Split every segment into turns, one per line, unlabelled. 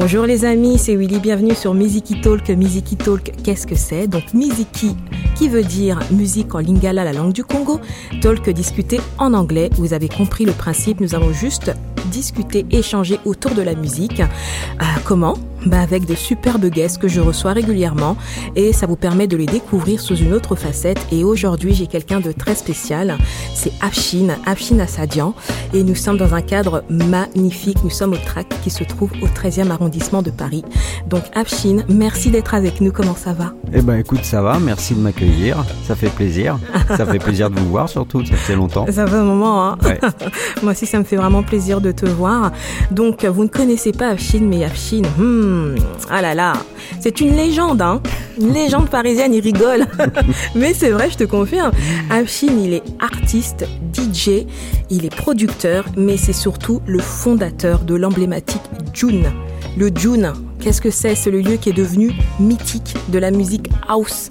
Bonjour les amis, c'est Willy, bienvenue sur Miziki Talk. Miziki Talk, qu'est-ce que c'est? Donc Miziki, qui veut dire musique en lingala, la langue du Congo. Talk discuté en anglais, vous avez compris le principe, nous allons juste discuter, échanger autour de la musique. Euh, comment? Bah avec de superbes guests que je reçois régulièrement et ça vous permet de les découvrir sous une autre facette. Et aujourd'hui, j'ai quelqu'un de très spécial. C'est Afshin, Afshin Assadian. Et nous sommes dans un cadre magnifique. Nous sommes au TRAC qui se trouve au 13e arrondissement de Paris. Donc Afshin, merci d'être avec nous. Comment ça va?
Eh ben écoute, ça va. Merci de m'accueillir. Ça fait plaisir. ça fait plaisir de vous voir surtout. Ça fait longtemps.
Ça fait un moment. Hein Moi aussi, ça me fait vraiment plaisir de te voir. Donc, vous ne connaissez pas Afshin, mais Afshin, hmm, Hmm, ah là là, c'est une légende, hein Une légende parisienne, il rigole. Mais c'est vrai, je te confirme. Afshin, il est artiste, DJ, il est producteur, mais c'est surtout le fondateur de l'emblématique June. Le June, qu'est-ce que c'est? C'est le lieu qui est devenu mythique de la musique house,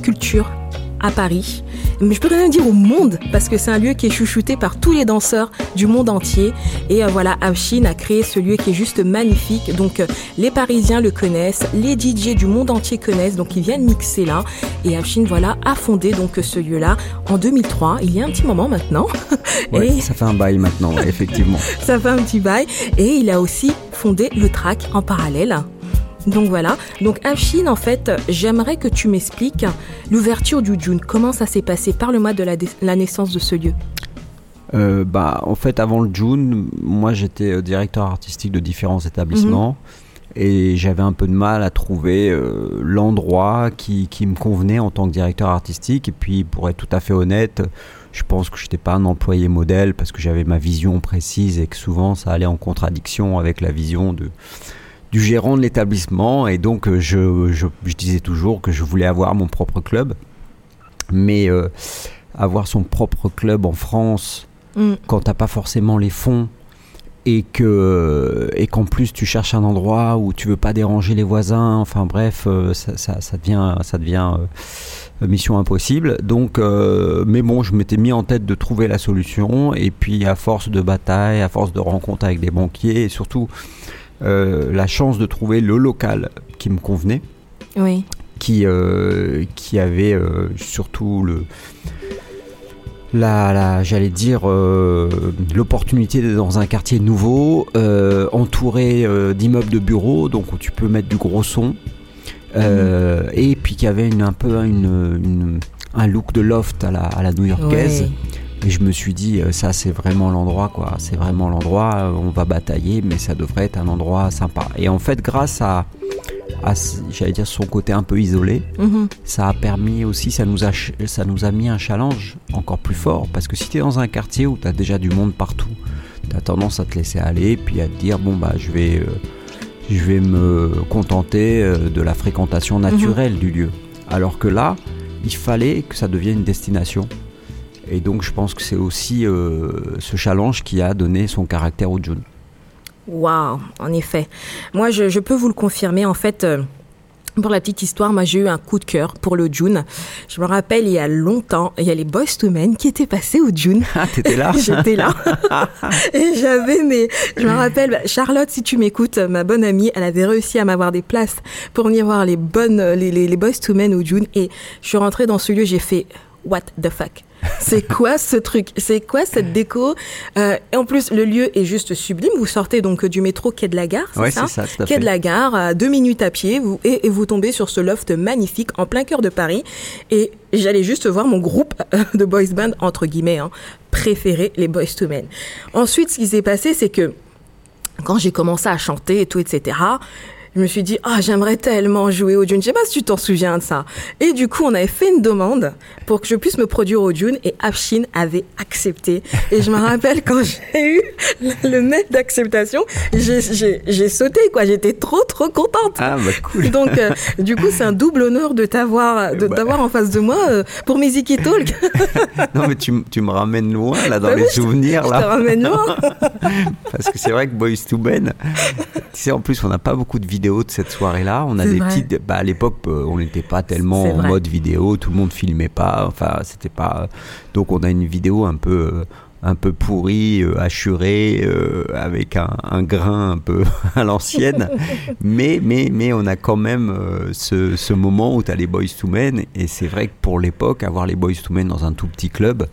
culture à Paris mais je peux même dire au monde, parce que c'est un lieu qui est chouchouté par tous les danseurs du monde entier. Et euh, voilà, Avshin a créé ce lieu qui est juste magnifique. Donc euh, les Parisiens le connaissent, les DJ du monde entier connaissent, donc ils viennent mixer là. Et Avshin, voilà, a fondé donc ce lieu-là en 2003, il y a un petit moment maintenant.
et ça fait un bail maintenant, effectivement.
ça fait un petit bail. Et il a aussi fondé le track en parallèle. Donc voilà. Donc Afshin, en fait, j'aimerais que tu m'expliques l'ouverture du June. Comment ça s'est passé Parle-moi de la, naissance de ce lieu?
Euh, bah, en fait, avant le June, moi j'étais euh, directeur artistique de différents établissements. Mhm. Et j'avais un peu de mal à trouver euh, l'endroit qui, qui, me convenait en tant que directeur artistique. Et puis, pour être tout à fait honnête, je pense que je n'étais pas un employé modèle parce que j'avais ma vision précise et que souvent ça allait en contradiction avec la vision de, du gérant de l'établissement et donc euh, je, je, disais toujours que je voulais avoir mon propre club. Mais euh, avoir son propre club en France, mm. quand t'as pas forcément les fonds et que et qu'en plus tu cherches un endroit où tu veux pas déranger les voisins, enfin bref, euh, ça, ça, ça, devient ça devient mission impossible. Donc, mais bon, je m'étais mis en tête de trouver la solution et puis à force de bataille, à force de rencontres avec des banquiers et surtout la chance de trouver le local qui me convenait.
Oui.
Qui, euh, qui avait euh, surtout le. La, j'allais dire l'opportunité d'être dans un quartier nouveau, entouré d'immeubles de bureaux, donc où tu peux mettre du gros son, mhm. et puis qui avait une, un peu une, un look de loft à la, à la new-yorkaise. Et je me suis dit, euh, ça c'est vraiment l'endroit, quoi. C'est vraiment l'endroit, euh, on va batailler, mais ça devrait être un endroit sympa. Et en fait, grâce à, j'allais dire, son côté un peu isolé, mhm. ça a permis aussi, ça nous a, ça nous a mis un challenge encore plus fort. Parce que si tu es dans un quartier où tu as déjà du monde partout, tu as tendance à te laisser aller, puis à te dire, bon, bah, je vais, euh, je vais me contenter de la fréquentation naturelle du lieu. Alors que là, il fallait que ça devienne une destination. Et donc je pense que c'est aussi euh, ce challenge qui a donné son caractère au June.
Waouh, en effet. Moi, je, peux vous le confirmer. En fait, euh, pour la petite histoire, moi j'ai eu un coup de cœur pour le June. Je me rappelle il y a longtemps, il y a les Boys to Men qui étaient passés au June.
Ah, t'étais là
J'étais là. et j'avais mes. Je me rappelle, Charlotte, si tu m'écoutes, ma bonne amie, elle avait réussi à m'avoir des places pour venir voir les bonnes, les, les, les Boys to Men au June. Et je suis rentrée dans ce lieu, j'ai fait What the fuck? c'est quoi ce truc? C'est quoi cette déco? Euh, Et en plus, le lieu est juste sublime. Vous sortez donc du métro Quai de la Gare, c'est ça,
ça
Quai de la Gare, à deux minutes à pied, vous, et, vous tombez sur ce loft magnifique en plein cœur de Paris. Et j'allais juste voir mon groupe de boys band, entre guillemets, hein, préféré, les Boys to Men. Ensuite, ce qui s'est passé, c'est que quand j'ai commencé à chanter et tout, etc., je me suis dit, ah, j'aimerais tellement jouer au Dune. Je sais pas si tu t'en souviens de ça. Et du coup, on avait fait une demande pour que je puisse me produire au Dune et Afshin avait accepté. Et je me rappelle quand j'ai eu le mail d'acceptation, j'ai sauté, quoi. J'étais trop, trop contente.
Ah, bah cool.
Donc, euh, du coup, c'est un double honneur de t'avoir, de t'avoir en face de moi euh, pour mes Ziki Talk.
non, mais tu, tu, me ramènes loin, là, dans bah les souvenirs, là.
Je te ramène loin.
Parce que c'est vrai que Boys to Ben, tu sais, en plus, on n'a pas beaucoup de vidéos de cette soirée-là. On a des petites. Bah, à l'époque, euh, on n'était pas tellement en mode vidéo, tout le monde filmait pas. Enfin, c'était pas. Donc, on a une vidéo un peu euh, un peu pourri, euh, euh, avec un, un, grain un peu à l'ancienne. mais, mais, mais on a quand même ce, ce, moment où tu as les Boys to Men. Et c'est vrai que pour l'époque, avoir les Boys to Men dans un tout petit club,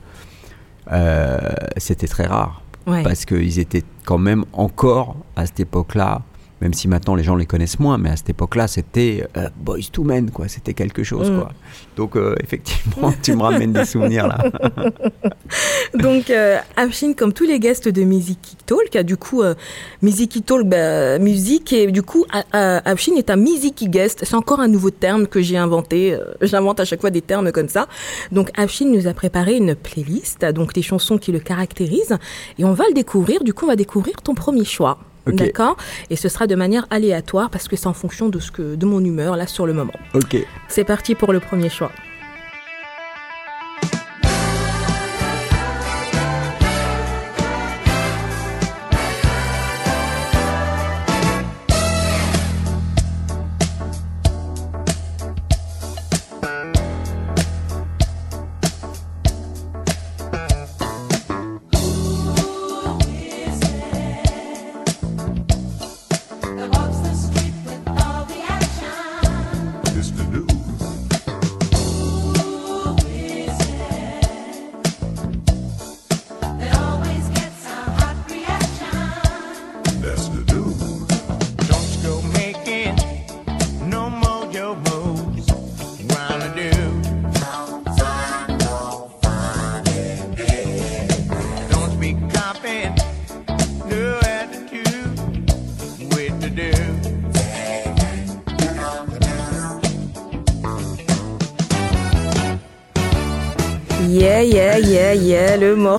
c'était très rare. Ouais. Parce qu'ils étaient quand même encore, à cette époque-là, même si maintenant les gens les connaissent moins, mais à cette époque-là, c'était euh, Boys to Men, quoi. C'était quelque chose, mm. quoi. Donc, euh, effectivement, tu me ramènes des souvenirs, là.
Donc, euh, comme tous les guests de Music Talk, du coup, euh, Music Talk, bah, musique, et du coup, Afshin est un Music guest. C'est encore un nouveau terme que j'ai inventé. J'invente à chaque fois des termes comme ça. Donc, Afshin nous a préparé une playlist, donc les chansons qui le caractérisent, et on va le découvrir. Du coup, on va découvrir ton premier choix. D'accord Et ce sera de manière aléatoire parce que c'est en fonction de, ce que, de mon humeur là sur le moment.
Ok.
C'est parti pour le premier choix.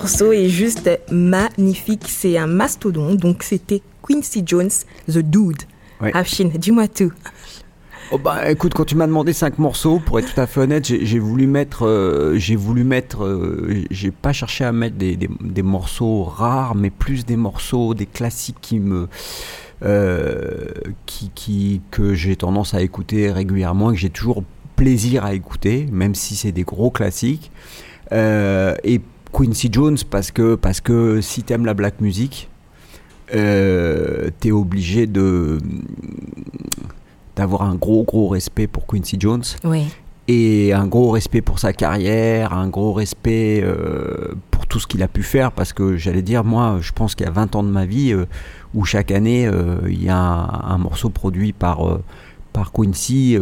Morceau est juste magnifique. C'est un mastodon. Donc, c'était Quincy Jones, The Dude. Ouais. dis-moi tout.
Oh bah écoute, quand tu m'as demandé cinq morceaux, pour être tout à fait honnête, j'ai voulu mettre, euh, j'ai voulu mettre, euh, j'ai pas cherché à mettre des, des, morceaux rares, mais plus des morceaux, des classiques qui me, euh, qui, qui, que j'ai tendance à écouter régulièrement, que j'ai toujours plaisir à écouter, même si c'est des gros classiques. et Quincy Jones parce que, parce que si t'aimes la black music, euh, t'es obligé de d'avoir un gros gros respect pour Quincy Jones. Et un gros respect pour sa carrière, un gros respect euh, pour tout ce qu'il a pu faire, parce que j'allais dire, moi, je pense qu'il y a 20 ans de ma vie euh, où chaque année, il y a un, morceau produit par, par Quincy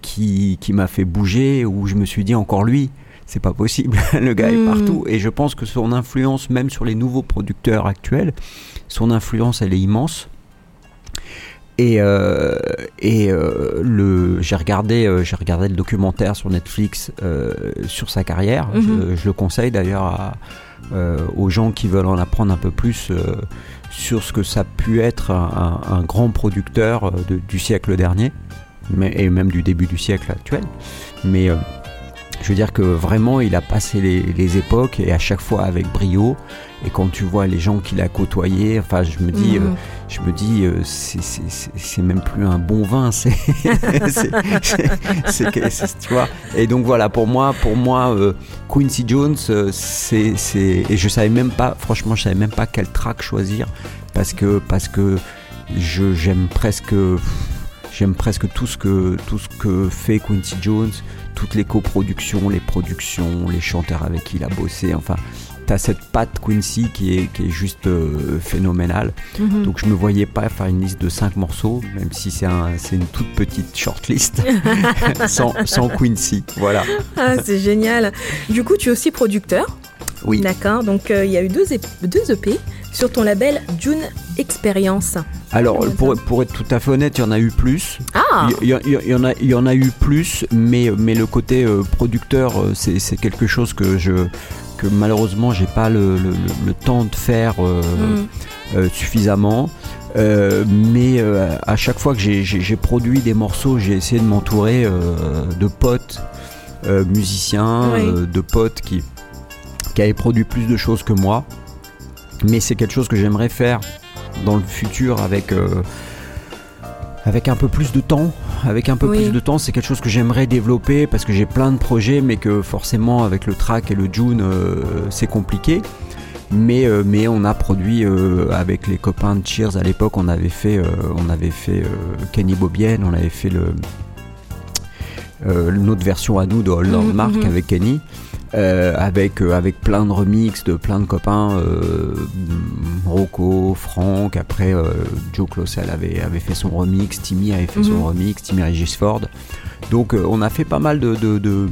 qui, qui m'a fait bouger, où je me suis dit, encore lui c'est pas possible. le gars est hmm. partout. Et je pense que son influence, même sur les nouveaux producteurs actuels, son influence, elle est immense. Et, euh, et euh, le, j'ai regardé, euh, j'ai regardé le documentaire sur Netflix sur sa carrière. Mhm. Je, le conseille d'ailleurs aux gens qui veulent en apprendre un peu plus sur ce que ça a pu être un, grand producteur du siècle dernier, mais, et même du début du siècle actuel. Mais je veux dire que vraiment, il a passé les, époques et à chaque fois avec brio. Et quand tu vois les gens qu'il a côtoyés, enfin, je me dis, mhm. euh, je me dis, euh, c'est même plus un bon vin, c'est, tu vois. Et donc voilà, pour moi, pour moi, euh, Quincy Jones, c'est, et je savais même pas, franchement, je savais même pas quel track choisir parce que, parce que je, j'aime presque, j'aime presque tout ce que, tout ce que fait Quincy Jones toutes les coproductions, les productions, les chanteurs avec qui il a bossé. Enfin, t'as cette patte Quincy qui est, qui est juste euh, phénoménale. Mhm. Donc je me voyais pas faire une liste de 5 morceaux, même si c'est un, une toute petite shortlist, sans, sans Quincy. Voilà.
Ah, c'est génial. Du coup, tu es aussi producteur.
Oui.
D'accord. Donc euh, il y a eu deux, deux EP sur ton label June Experience.
Alors, pour, pour, être tout à fait honnête, il y en a eu plus.
Ah
Il y, y, en, a, y en a eu plus, mais, mais le côté euh, producteur, c'est quelque chose que je que malheureusement j'ai pas le, le, temps de faire euh, mm. suffisamment. mais à chaque fois que j'ai produit des morceaux, j'ai essayé de m'entourer de potes musiciens, de potes qui, qui avaient produit plus de choses que moi mais c'est quelque chose que j'aimerais faire dans le futur avec euh, avec un peu plus de temps. Avec un peu plus de temps, c'est quelque chose que j'aimerais développer parce que j'ai plein de projets, mais que forcément avec le track et le June, euh, c'est compliqué. Mais, euh, mais on a produit euh, avec les copains de Cheers à l'époque, on avait fait, on avait fait Kenny Bobienne, on avait fait le, notre version à nous de Hold On
Mhm,
Mark
mhm.
avec Kenny. euh, avec, euh, avec plein de remixes de plein de copains, euh, Rocco, Franck, après euh, Joe Closel avait, avait fait son remix, Timmy avait fait son
Mhm.
remix, Timmy Regis Ford. Donc euh, on a fait pas mal de, de, de,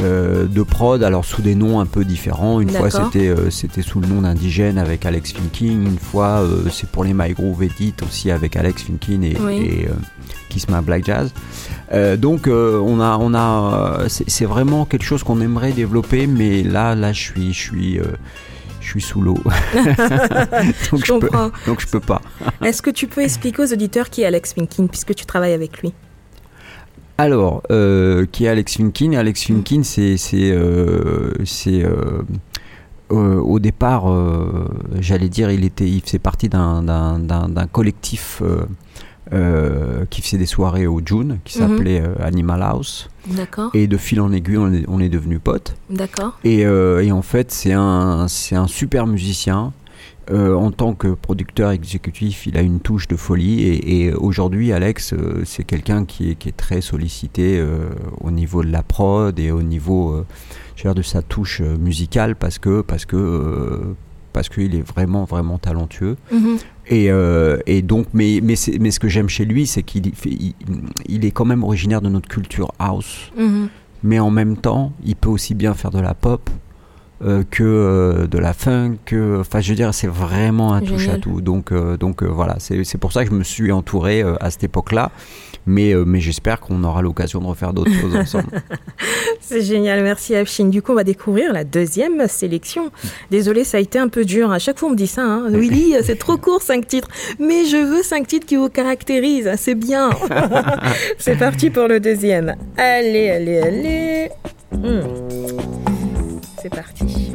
euh, de prod, alors sous des noms un peu différents. Une fois c'était euh, c'était sous le nom d'Indigène avec Alex Finkin, une fois euh, c'est pour les My Groove Edit aussi avec Alex Finkin et,
Oui.
et Kiss My Black Jazz. Donc on a on a c'est vraiment quelque chose qu'on aimerait développer, mais là là je suis je suis je suis sous l'eau, donc
Je
je peux
comprends.
donc je peux pas.
Est-ce que tu peux expliquer aux auditeurs qui est Alex Finkin, puisque tu travailles avec lui?
Alors, euh, qui est Alex Finkin Alex Finkin, c'est c'est euh, c'est euh, au départ, euh, j'allais dire, il était, il faisait partie d'un collectif euh, euh, qui faisait des soirées au June, qui
Mhm.
s'appelait Animal House.
D'accord,
Et de fil en aiguille, on est, on est devenus potes.
d'accord.
Et, et en fait, c'est un, c'est un super musicien. Euh, en tant que producteur exécutif, il a une touche de folie. Et, et aujourd'hui, Alex, euh, c'est quelqu'un qui est, qui est très sollicité euh, au niveau de la prod et au niveau de sa touche musicale parce que parce que parce qu'il est vraiment vraiment talentueux.
Mhm.
Et, euh, et donc, mais, mais, mais ce que j'aime chez lui, c'est qu'il fait- il, il est quand même originaire de notre culture house
Mhm.
mais en même temps, il peut aussi bien faire de la pop euh, que euh, de la funk. que- Enfin, je veux dire, c'est vraiment un touche à tout. Donc, euh, donc voilà, c'est pour ça que je me suis entouré à cette époque-là. Mais, mais j'espère qu'on aura l'occasion de refaire d'autres choses ensemble.
C'est génial, merci Afshin. Du coup, on va découvrir la deuxième sélection. Désolé, ça a été un peu dur. À chaque fois, on me dit ça. Hein. Willy, c'est trop court, cinq titres. Mais je veux cinq titres qui vous caractérisent. C'est bien. c'est parti pour le deuxième. Allez, allez, allez. Hmm. C'est parti.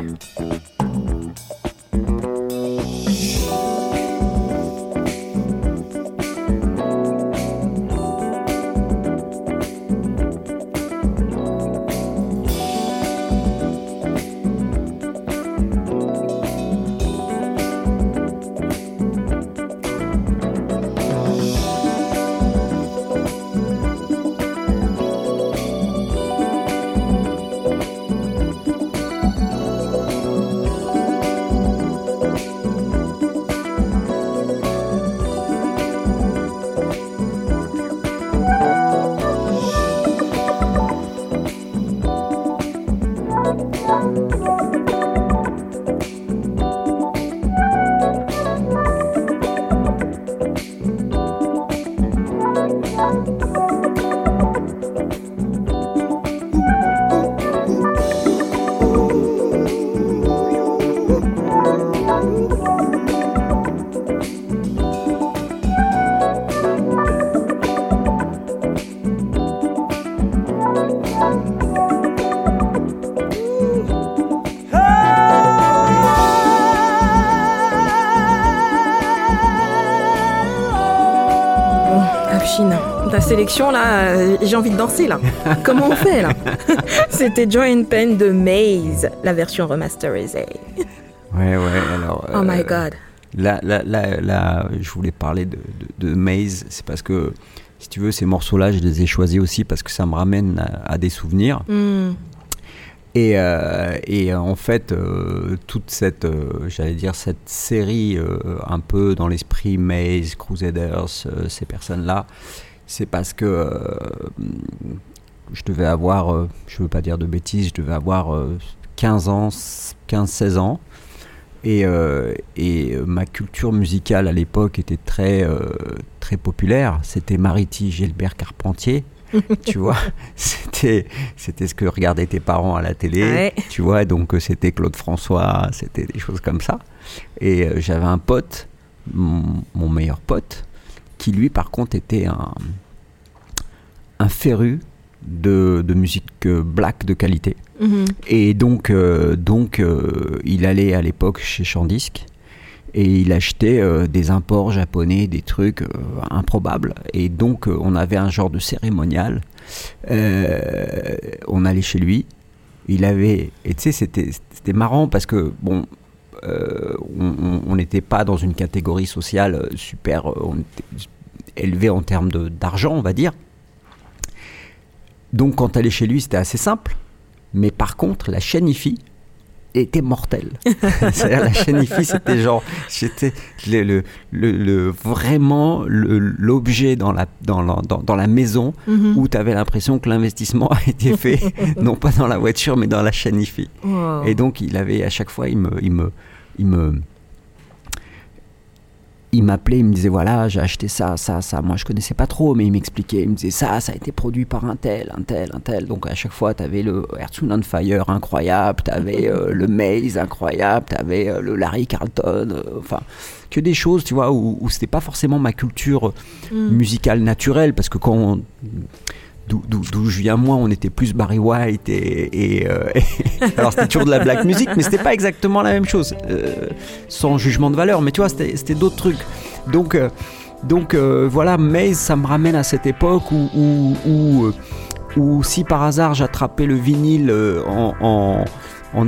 Ta sélection là, euh, j'ai envie de danser là. Comment on fait là? C'était and Pen de Maze, la version remasterisée.
ouais, ouais. Alors,
Oh my
euh,
god.
Là, là, là, là, je voulais parler de, de, de Maze. C'est parce que, si tu veux, ces morceaux-là, je les ai choisis aussi parce que ça me ramène à, à des souvenirs.
Hmm.
Et, euh, euh, en fait, euh, toute cette, j'allais dire, cette série un peu dans l'esprit Maze, Crusaders, ces personnes-là, c'est parce que je devais avoir, je veux pas dire de bêtises, je devais avoir euh, 15 ans, 15-16 ans. Et, et ma culture musicale à l'époque était très, très populaire. C'était Mariti, Gilbert Carpentier. tu vois, c'était c'était ce que regardaient tes parents à la télé,
Ouais.
tu vois, donc euh, c'était Claude François, c'était des choses comme ça. Et euh, j'avais un pote, mon, mon meilleur pote, qui lui par contre était un, un féru de, de musique euh, black de qualité.
Mhm.
Et donc, euh, donc euh, il allait à l'époque chez Chandisc et il achetait euh, des imports japonais, des trucs euh, improbables. Et donc, euh, on avait un genre de cérémonial. On allait chez lui. Il avait. Et tu sais, c'était marrant parce que, bon, on n'était pas dans une catégorie sociale super on était élevé en termes d'argent, on va dire. Donc quand est chez lui, c'était assez simple. Mais par contre, la chaîne IFI était mortelle. C'est-à-dire la chaîne IFI, c'était genre, c'était le, le, vraiment l'objet dans la, dans, la, dans, la maison mhm. où tu avais l'impression que l'investissement a été fait, non pas dans la voiture, mais dans la chaîne IFI. Et donc, il avait à chaque fois, il me, il me, il me il m'appelait, il me disait voilà, j'ai acheté ça, ça, ça. Moi, je connaissais pas trop, mais il m'expliquait. Il me disait ça, ça a été produit par un tel, un tel, un tel. Donc à chaque fois, tu avais le on Fire incroyable, tu avais euh, le Maze incroyable, tu avais euh, le Larry Carlton. Euh, enfin, que des choses, tu vois, où, où c'était pas forcément ma culture mm. musicale naturelle, parce que quand on, d'où je viens moi, on était plus Barry White et, euh, alors c'était toujours de la black music, mais c'était pas exactement la même chose, euh, sans jugement de valeur. Mais tu vois, c'était d'autres trucs. Donc euh, donc voilà, Maze, ça me ramène à cette époque où, où, où, si par hasard j'attrapais le vinyle en en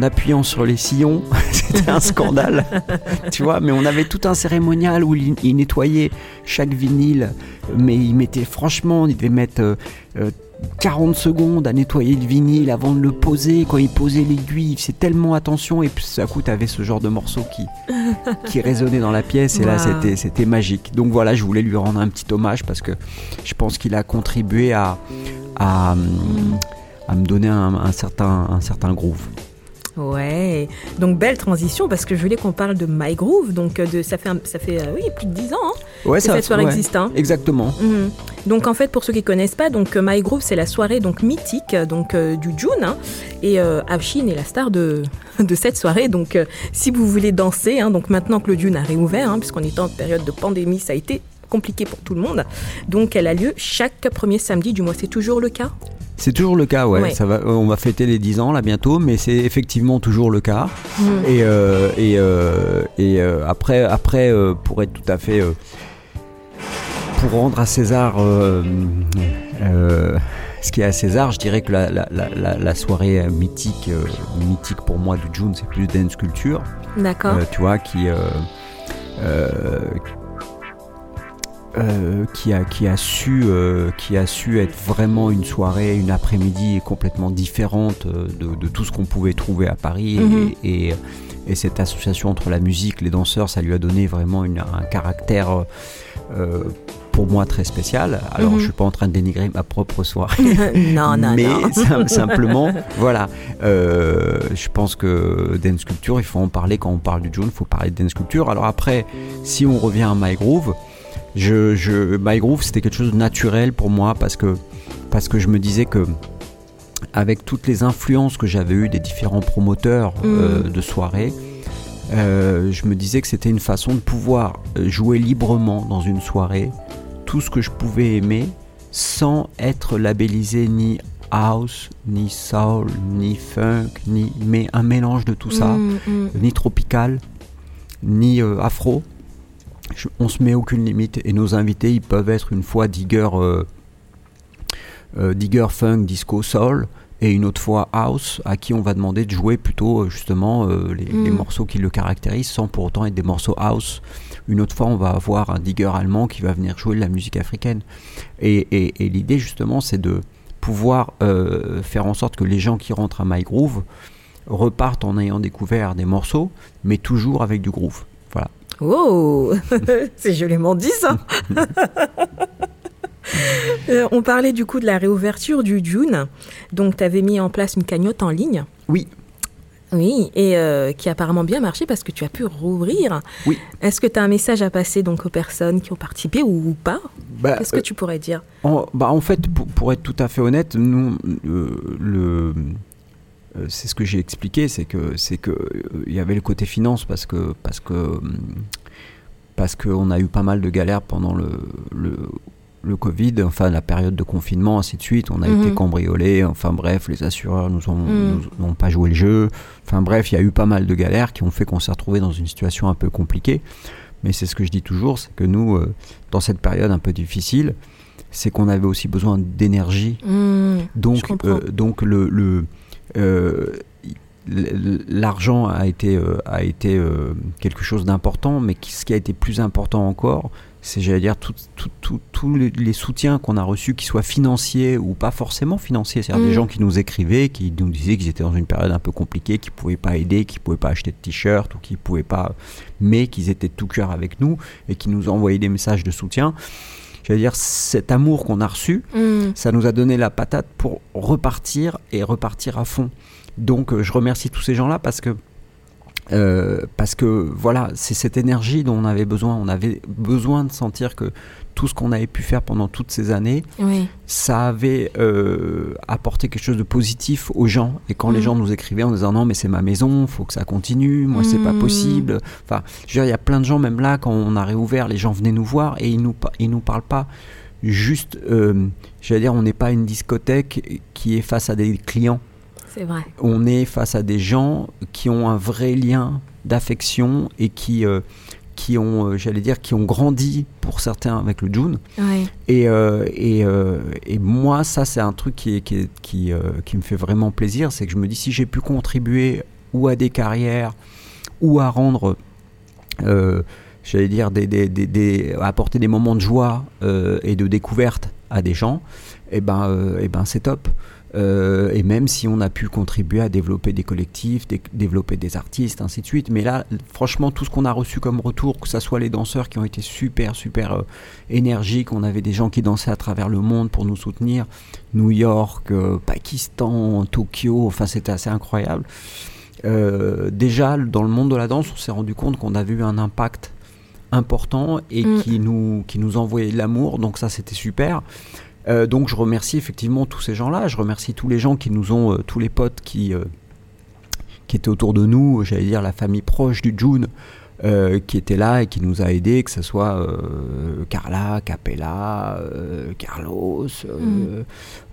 appuyant sur les sillons. C'était un scandale, tu vois. Mais on avait tout un cérémonial où il, nettoyait chaque vinyle. Mais il mettait, franchement, il devait mettre 40 euh, euh, secondes à nettoyer le vinyle avant de le poser. Quand il posait l'aiguille, il faisait tellement attention. Et puis, à coup, tu avais ce genre de morceau qui, qui résonnait dans la pièce. Et là, c'était, c'était magique. Donc voilà, je voulais lui rendre un petit hommage parce que je pense qu'il a contribué à, à, à me donner un, certain, un certain groove.
Ouais, donc belle transition parce que je voulais qu'on parle de My Groove. Donc euh, de, ça fait, ça fait euh, oui, plus de 10 ans hein,
ouais,
que cette soirée existe. Hein.
Exactement. Mhm.
Donc en fait, pour ceux qui connaissent pas, donc euh, My Groove, c'est la soirée donc mythique donc du June. Hein, et euh, Avshin est la star de, de cette soirée. Donc si vous voulez danser, donc maintenant que le June a réouvert, puisqu'on est en période de pandémie, ça a été compliqué pour tout le monde. Donc elle a lieu chaque premier samedi du mois. C'est toujours le cas?
C'est toujours le cas, ouais. Ça va, on va fêter les 10 ans là bientôt, mais c'est effectivement toujours le cas. Mm. Et, euh, et, euh, et euh, après, après pour être tout à fait. pour rendre à César ce qui est à César, je dirais que la, la, la, la soirée mythique, mythique pour moi de June, c'est plus dance culture.
D'accord.
tu vois, qui, euh, qui, a, qui, a su, euh, qui a su être vraiment une soirée, une après-midi complètement différente euh, de, de tout ce qu'on pouvait trouver à Paris. Mhm. et, et, cette association entre la musique, les danseurs, ça lui a donné vraiment une, un caractère pour moi très spécial. Alors, mhm. je suis pas en train de dénigrer ma propre soirée.
non, non,
mais
non.
simplement, voilà. je pense que Dance Culture, il faut en parler quand on parle du June, il faut parler de Dance Culture. Alors après, si on revient à My Groove, je, je, My Groove, c'était quelque chose de naturel pour moi parce que, parce que je me disais que avec toutes les influences que j'avais eues des différents promoteurs euh, mm. de soirées, euh, je me disais que c'était une façon de pouvoir jouer librement dans une soirée tout ce que je pouvais aimer sans être labellisé ni house, ni soul, ni funk, ni mais un mélange de tout ça, mm, mm. ni tropical, ni euh, afro on se met aucune limite et nos invités ils peuvent être une fois digger, euh, euh, digger funk, disco, soul et une autre fois house à qui on va demander de jouer plutôt euh, justement les, mm. morceaux qui le caractérisent sans pour autant être des morceaux house. Une autre fois on va avoir un digger allemand qui va venir jouer de la musique africaine. Et, l'idée justement c'est de pouvoir faire en sorte que les gens qui rentrent à My Groove repartent en ayant découvert des morceaux mais toujours avec du groove.
Oh C'est joliment dit ça euh, On parlait du coup de la réouverture du June. Donc, tu avais mis en place une cagnotte en ligne.
Oui.
Oui, et euh, qui a apparemment bien marché parce que tu as pu rouvrir.
Oui.
Est-ce que tu as un message à passer donc aux personnes qui ont participé ou, pas? Bah, Qu'est-ce que tu pourrais dire?
en, bah, en fait, pour, être tout à fait honnête, nous, euh, le, euh, c'est ce que j'ai expliqué, c'est que c'est que euh, il y avait le côté finance parce que parce que hum, parce qu'on a eu pas mal de galères pendant le, le, le, Covid, enfin la période de confinement, ainsi de suite. On a été mhm. cambriolés, enfin bref, les assureurs nous ont, mhm. n'ont pas joué le jeu. Enfin bref, il y a eu pas mal de galères qui ont fait qu'on s'est retrouvé dans une situation un peu compliquée. Mais c'est ce que je dis toujours, c'est que nous, euh, dans cette période un peu difficile, c'est qu'on avait aussi besoin d'énergie.
Mhm.
donc, donc le, le euh, l'argent a été, a été quelque chose d'important, mais ce qui a été plus important encore, c'est, j'allais dire, tous les, soutiens qu'on a reçus, qu'ils soient financiers ou pas forcément financiers. C'est-à-dire des mm. gens qui nous écrivaient, qui nous disaient qu'ils étaient dans une période un peu compliquée, qu'ils ne pouvaient pas aider, qu'ils ne pouvaient pas acheter de t-shirts ou qu'ils pouvaient pas. mais qu'ils étaient tout cœur avec nous et qui nous envoyaient des messages de soutien. J'allais dire, cet amour qu'on a reçu, mm. ça nous a donné la patate pour repartir et repartir à fond. Donc, euh, je remercie tous ces gens-là parce que euh, parce que voilà, c'est cette énergie dont on avait besoin. On avait besoin de sentir que tout ce qu'on avait pu faire pendant toutes ces années, ça avait euh, apporté quelque chose de positif aux gens. Et quand les mm. gens nous écrivaient en disant non mais c'est ma maison, faut que ça continue, moi c'est pas mm. possible. Enfin, je veux dire, il y a plein de gens même là quand on a réouvert, les gens venaient nous voir et ils nous ils nous parlent pas juste. Euh, j'allais dire, on n'est pas une discothèque qui est face à des clients. On est face à des gens qui ont un vrai lien d'affection et qui, euh, qui ont, euh, j'allais dire, qui ont grandi pour certains avec le June. Et, euh, et, et, moi, ça, c'est un truc qui, qui, qui, qui, me fait vraiment plaisir. C'est que je me dis, si j'ai pu contribuer ou à des carrières ou à rendre j'allais dire, des, des, des, apporter des moments de joie et de découverte à des gens, et eh ben, et ben c'est top. Euh, et même si on a pu contribuer à développer des collectifs, développer des artistes, ainsi de suite. Mais là, franchement, tout ce qu'on a reçu comme retour, que ce soit les danseurs qui ont été super, super euh, énergiques, on avait des gens qui dansaient à travers le monde pour nous soutenir, New York, euh, Pakistan, Tokyo, enfin c'était assez incroyable. déjà, dans le monde de la danse, on s'est rendu compte qu'on avait eu un impact important et mm. qui, nous, qui nous envoyait de l'amour, donc ça c'était super. Euh, donc je remercie effectivement tous ces gens-là, je remercie tous les gens qui nous ont, euh, tous les potes qui, euh, qui étaient autour de nous, j'allais dire la famille proche du June, qui était là et qui nous a aidés, que ce soit Carla, Capella, Carlos,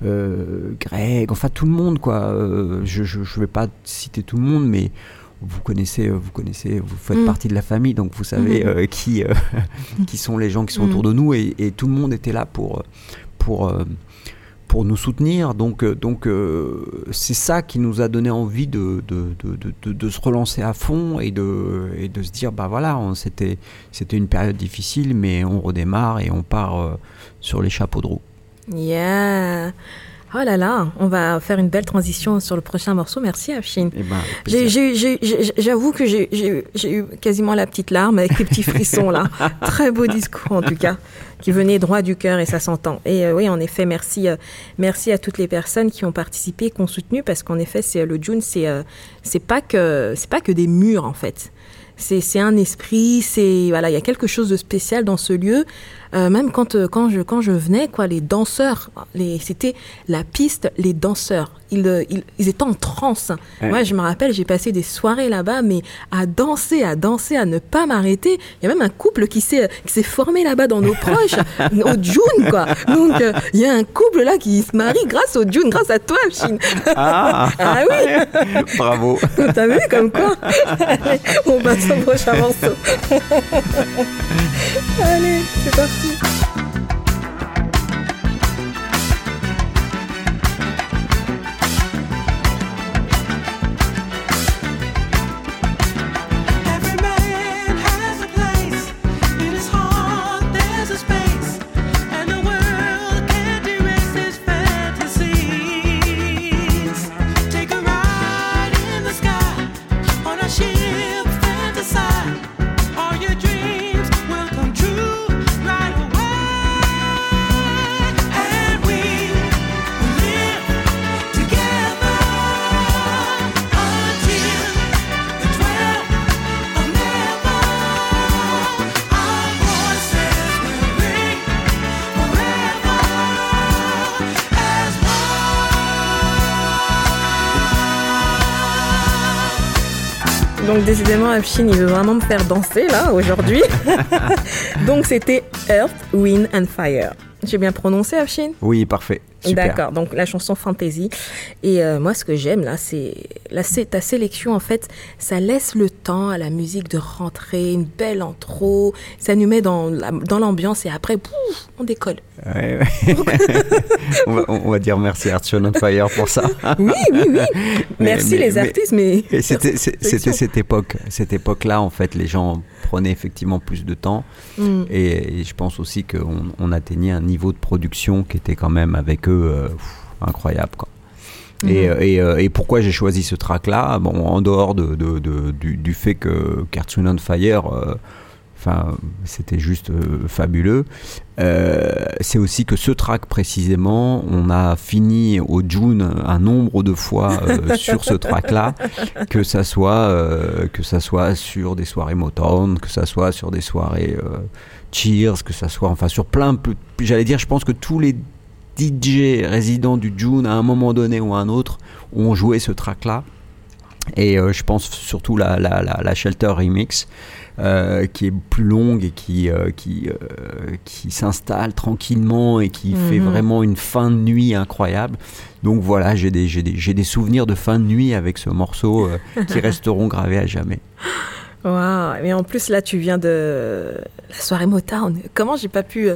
mm. Greg, enfin tout le monde quoi. je ne vais pas citer tout le monde, mais vous connaissez, vous connaissez, vous faites mm. partie de la famille, donc vous savez mm. qui, qui sont les gens qui sont autour de nous et, et, tout le monde était là pour, pour, euh, pour nous soutenir. Donc, euh, donc euh, c'est ça qui nous a donné envie de, de, de, de, se relancer à fond et de, et de se dire, bah voilà, c'était, c'était une période difficile, mais on redémarre et on part sur les chapeaux de roue.
Yeah Oh là là, on va faire une belle transition sur le prochain morceau. Merci Afshin. Eh ben, j'avoue que j'ai eu quasiment la petite larme avec les petits frissons là. Très beau discours en tout cas, qui venait droit du cœur et ça s'entend. Et euh, oui, en effet, merci, euh, merci à toutes les personnes qui ont participé, qui ont soutenu, parce qu'en effet, c'est le June, c'est euh, c'est pas que c'est pas que des murs en fait. C'est un esprit, c'est voilà, il y a quelque chose de spécial dans ce lieu. Euh, même quand, euh, quand, je, quand je venais, quoi, les danseurs, les, c'était la piste, les danseurs. Ils, euh, ils, ils étaient en transe. Moi, je me rappelle, j'ai passé des soirées là-bas, mais à danser, à danser, à ne pas m'arrêter. Il y a même un couple qui s'est, qui s'est formé là-bas dans nos proches, au June, quoi. Donc, il y a un couple là qui se marie grâce au June, grâce à toi, Chine.
Ah,
ah oui
Bravo
T'as vu comme quoi? On passe au prochain morceau. Allez, c'est parti décidément, Afshin, il veut vraiment me faire danser là aujourd'hui. Donc c'était Earth, Wind and Fire. J'ai bien prononcé, Afshin
Oui, parfait.
D'accord, donc la chanson fantasy. Et euh, moi, ce que j'aime là, c'est ta sélection en fait, ça laisse le temps à la musique de rentrer, une belle intro, ça nous met dans la- dans l'ambiance et après, pouf, on décolle.
Ouais, ouais. on, va, on va dire merci à Arthur Fire pour ça.
Oui, oui, oui. Merci
mais-
les artistes, mais
c'était cette époque, cette époque-là en fait, les gens prenaient effectivement plus de temps
Hmm.
et, et je pense aussi qu'on on atteignait un niveau de production qui était quand même avec eux euh, pff, incroyable quoi. Et,
Mhm.
euh, et, euh, et pourquoi j'ai choisi ce track-là? Bon, en dehors de, de- de- du, du fait que Cartoon on Fire, enfin, c'était juste euh, fabuleux. euh, c'est aussi que ce track précisément, on a fini au June un nombre de fois euh, sur ce track-là, que ça soit que ça soit sur des soirées Motown, que ça soit sur des soirées Cheers, que ça soit enfin sur plein, j'allais dire, je pense que tous les DJ résidents du June à un moment donné ou à un autre ont joué ce track-là. Et je pense surtout la, la, la, la Shelter Remix, euh, qui est plus longue et qui, euh, qui, euh, qui s'installe tranquillement et qui fait
Mhm.
vraiment une fin de nuit incroyable. Donc voilà, j'ai des, j'ai des, j'ai des souvenirs de fin de nuit avec ce morceau qui resteront gravés à jamais.
Waouh, mais en plus là tu viens de la soirée Motown. Comment j'ai pas pu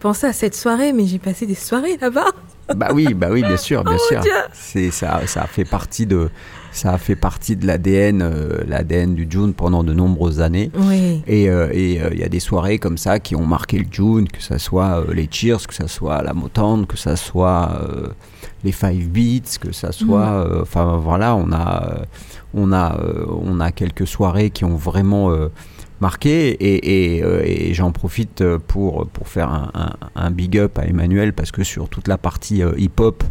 penser à cette soirée, mais j'ai passé des soirées là-bas.
Bah oui, bah oui, bien sûr, bien
Oh
sûr. C'est ça, ça fait partie de, ça a fait partie de l'ADN, euh, l'ADN du June pendant de nombreuses années.
Oui.
Et euh, euh, il y a des soirées comme ça qui ont marqué le June, que ça soit les Cheers, que ça soit la Motown, que ça soit les Five Beats, que ça soit, euh, enfin voilà, on a, on a, on a quelques soirées qui ont vraiment marqué et, et, et j'en profite pour pour faire un, un- un big up à Emmanuel parce que sur toute la partie hip-hop,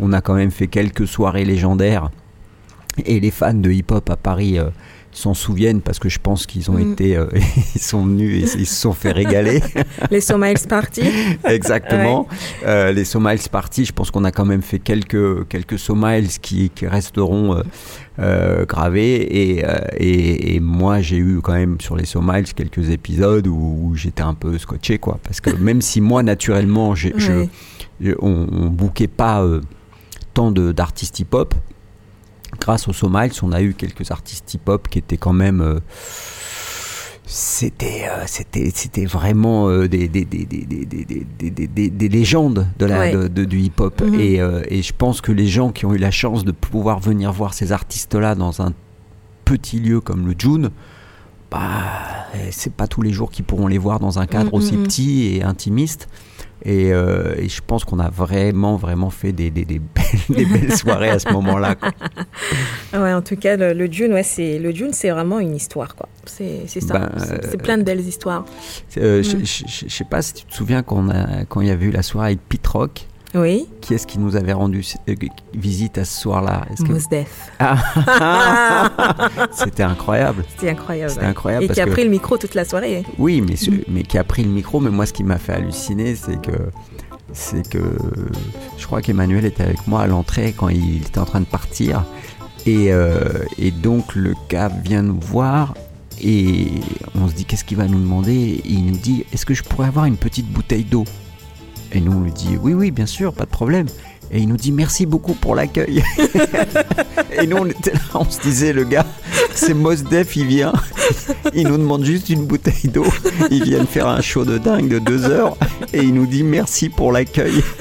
on a quand même fait quelques soirées légendaires et les fans de hip-hop à Paris euh, s'en souviennent parce que je pense qu'ils ont
Mm.
été, euh, ils sont venus et ils se sont fait régaler.
Les Somiles Party.
Exactement. Euh, les Somiles Party, je pense qu'on a quand même fait quelques quelques Somiles qui, qui resteront euh, gravés et, et, et moi j'ai eu quand même sur les Somiles quelques épisodes où, où j'étais un peu scotché quoi parce que même si moi naturellement je,
Ouais.
je- on, on bouquait pas tant de- d'artistes hip-hop grâce aux Somiles, on a eu quelques artistes hip-hop qui étaient quand même. C'était c'était c'était vraiment des, des, des, des, légendes de la de, du hip
hop
et, et je pense que les gens qui ont eu la chance de pouvoir venir voir ces artistes là dans un petit lieu comme le June bah c'est pas tous les jours qu'ils pourront les voir dans un cadre aussi petit et intimiste et, euh, et je pense qu'on a vraiment, vraiment fait des, des, des belles, des belles soirées à ce moment-là.
Ouais, en tout cas, le, le Dune, ouais, c'est le Dune, c'est vraiment une histoire, quoi. C'est ça.
Ben,
C'est-
euh,
plein de belles histoires.
Euh, je- je sais pas si tu te souviens quand, on a, quand il y avait eu la soirée avec Pete Rock,
Oui.
qui est-ce qui nous avait rendu euh, visite à ce soir-là? Que-
Def.
C'était incroyable.
C'était incroyable.
C'était incroyable
Et
parce
qui a
que-
pris le micro toute la soirée.
Oui, mais, ce-
Mm.
mais qui a pris le micro. Mais moi, ce qui m'a fait halluciner, c'est que c'est que je crois qu'Emmanuel était avec moi à l'entrée quand il était en train de partir. Et, euh, et donc le gars vient nous voir et on se dit qu'est-ce qu'il va nous demander? Et il nous dit est-ce que je pourrais avoir une petite bouteille d'eau? Et nous on lui dit oui oui bien sûr pas de problème. Et il nous dit merci beaucoup pour l'accueil. et nous on était là, on se disait le gars c'est Mos Def il vient, il nous demande juste une bouteille d'eau, il vient de faire un show de dingue de deux heures et il nous dit merci pour l'accueil.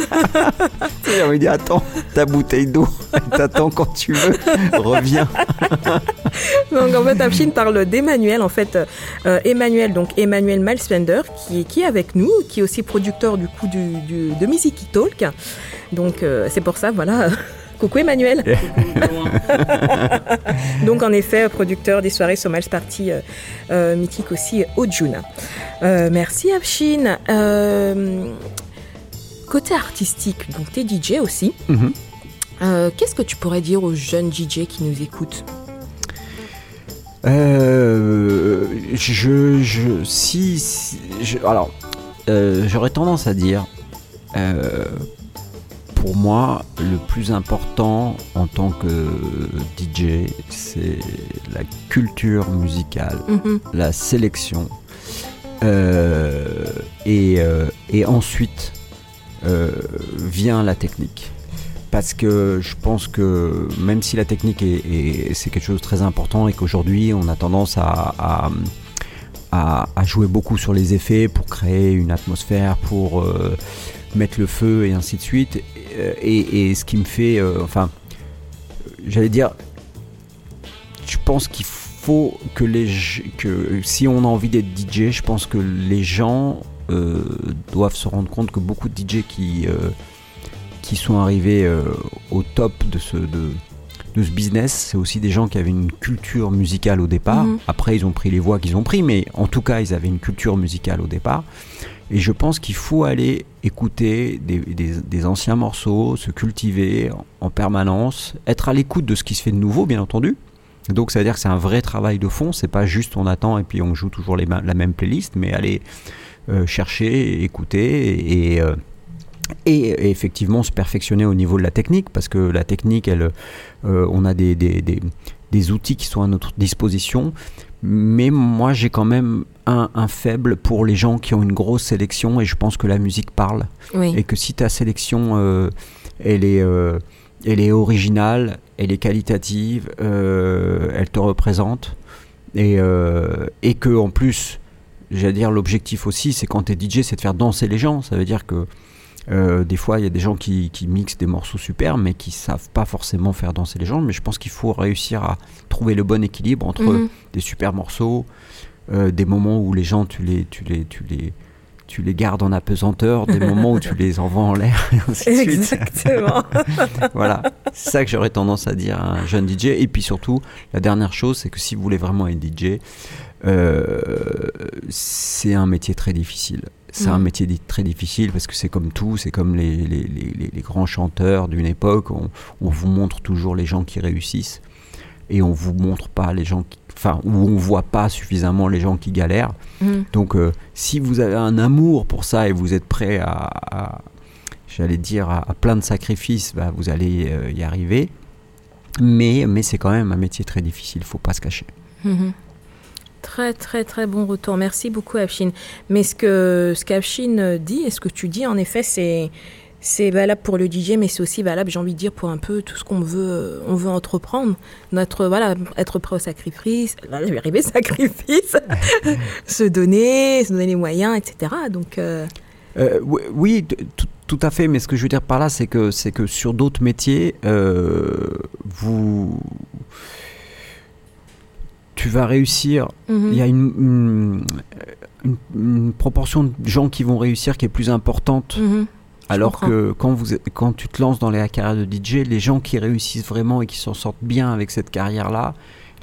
Et on lui dit attends ta bouteille d'eau, t'attends quand tu veux, reviens.
Donc en fait, Afshin parle d'Emmanuel. En fait, euh, Emmanuel, donc Emmanuel Malspender, qui, qui est avec nous, qui est aussi producteur du coup de Music Talk. Donc euh, c'est pour ça, voilà. Coucou Emmanuel. donc en effet, producteur des soirées Somals Party euh, euh, mythique aussi au June. Merci Afshin. Euh, côté artistique, donc t'es DJ aussi.
Mhm.
Euh, Qu'est-ce que tu pourrais dire aux jeunes DJ qui nous écoutent?
Je, je, si, si- je- alors, j'aurais tendance à dire, pour moi, le plus important en tant que DJ, c'est la culture musicale,
Mhm.
la sélection, euh, et, euh, et ensuite vient la technique parce que je pense que même si la technique est, c'est quelque chose de très important et qu'aujourd'hui on a tendance à, à, jouer beaucoup sur les effets pour créer une atmosphère, pour euh, mettre le feu et ainsi de suite. Et, ce qui me fait, euh, enfin, j'allais dire, je pense qu'il faut que les, que si on a envie d'être DJ, je pense que les gens euh, doivent se rendre compte que beaucoup de DJ qui qui sont arrivés euh, au top de ce, de, de ce business, c'est aussi des gens qui avaient une culture musicale au départ. Mhm. Après, ils ont pris les voix qu'ils ont pris, mais en tout cas, ils avaient une culture musicale au départ. Et je pense qu'il faut aller écouter des, anciens morceaux, se cultiver en permanence, être à l'écoute de ce qui se fait de nouveau, bien entendu. Donc, ça veut dire que c'est un vrai travail de fond. C'est pas juste on attend et puis on joue toujours la même playlist, mais aller euh, chercher, écouter et, euh, et, effectivement se perfectionner au niveau de la technique, parce que la technique, euh, on a des, outils qui sont à notre disposition, mais moi j'ai quand même un, un, faible pour les gens qui ont une grosse sélection, et je pense que la musique parle, et que si ta sélection, euh, elle, est, euh, elle est originale, elle est qualitative, elle te représente, et, et que en plus, j'allais dire l'objectif aussi, c'est quand tu es DJ, c'est de faire danser les gens, ça veut dire que euh, des fois, il y a des gens qui, mixent des morceaux super, mais qui savent pas forcément faire danser les gens. Mais je pense qu'il faut réussir à trouver le bon équilibre entre mhm. des super morceaux, euh, des moments où les gens, tu les, tu les, tu les, tu les gardes en apesanteur, des moments où tu les envoies en l'air.
Exactement.
voilà, c'est ça que j'aurais tendance à dire à un jeune DJ. Et puis surtout, la dernière chose, c'est que si vous voulez vraiment être DJ, euh, c'est un métier très difficile. C'est un mm. métier très difficile parce que c'est comme tout, c'est comme les, les, les, grands chanteurs d'une époque. On, vous montre toujours les gens qui réussissent et on vous montre pas les gens qui, enfin, où on voit pas suffisamment les gens qui galèrent. Mm. Donc, euh, si vous avez un amour pour ça et vous êtes prêt à, j'allais dire, à, plein de sacrifices, bah, vous allez euh, y arriver. Mais, mais c'est quand même un métier très difficile, faut pas se cacher.
Mm-hmm. Très, très, très bon retour. Merci beaucoup, Afshin. Mais ce que ce qu'Afshin dit et ce que tu dis, en effet, c'est. C'est valable pour le DJ, mais c'est aussi valable, j'ai envie de dire, pour un peu tout ce qu'on veut, on veut entreprendre. Notre, voilà, être prêt au sacrifice, là, je vais arriver, sacrifice, se donner, se donner les moyens, etc. Donc. Euh,
euh, oui, tout, à fait. Mais ce que je veux dire par là, c'est que, c'est que sur d'autres métiers, euh, vous tu vas réussir. Mhm. Il y a une, une, proportion de gens qui vont réussir qui est plus importante. Mhm. Alors que quand, vous, quand tu te lances dans la carrière de DJ, les gens qui réussissent vraiment et qui s'en sortent bien avec cette carrière-là,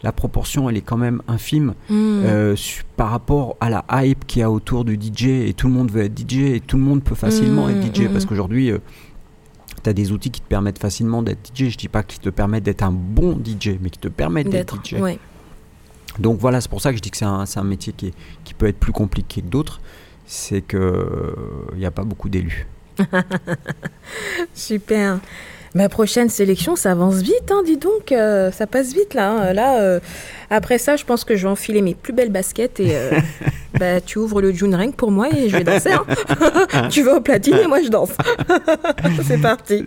la proportion elle est quand même infime mhm. euh, par rapport à la hype qu'il y a autour du DJ et tout le monde veut être DJ et tout le monde peut facilement être DJ parce qu'aujourd'hui euh, tu as des outils qui te permettent facilement d'être DJ. Je dis pas qu'ils te permettent d'être un bon DJ, mais qui te permettent d'être DJ. Donc voilà, c'est pour ça que je dis que c'est un, un, métier qui, qui, peut être plus compliqué que d'autres. C'est qu'il n'y a pas beaucoup d'élus.
Super. Ma prochaine sélection, ça avance vite, hein, dis donc, euh, ça passe vite là. Hein. Là, euh, après ça, je pense que je vais enfiler mes plus belles baskets et euh, bah, tu ouvres le June Ring pour moi et je vais danser. Hein. tu vas au platine et moi je danse. C'est parti.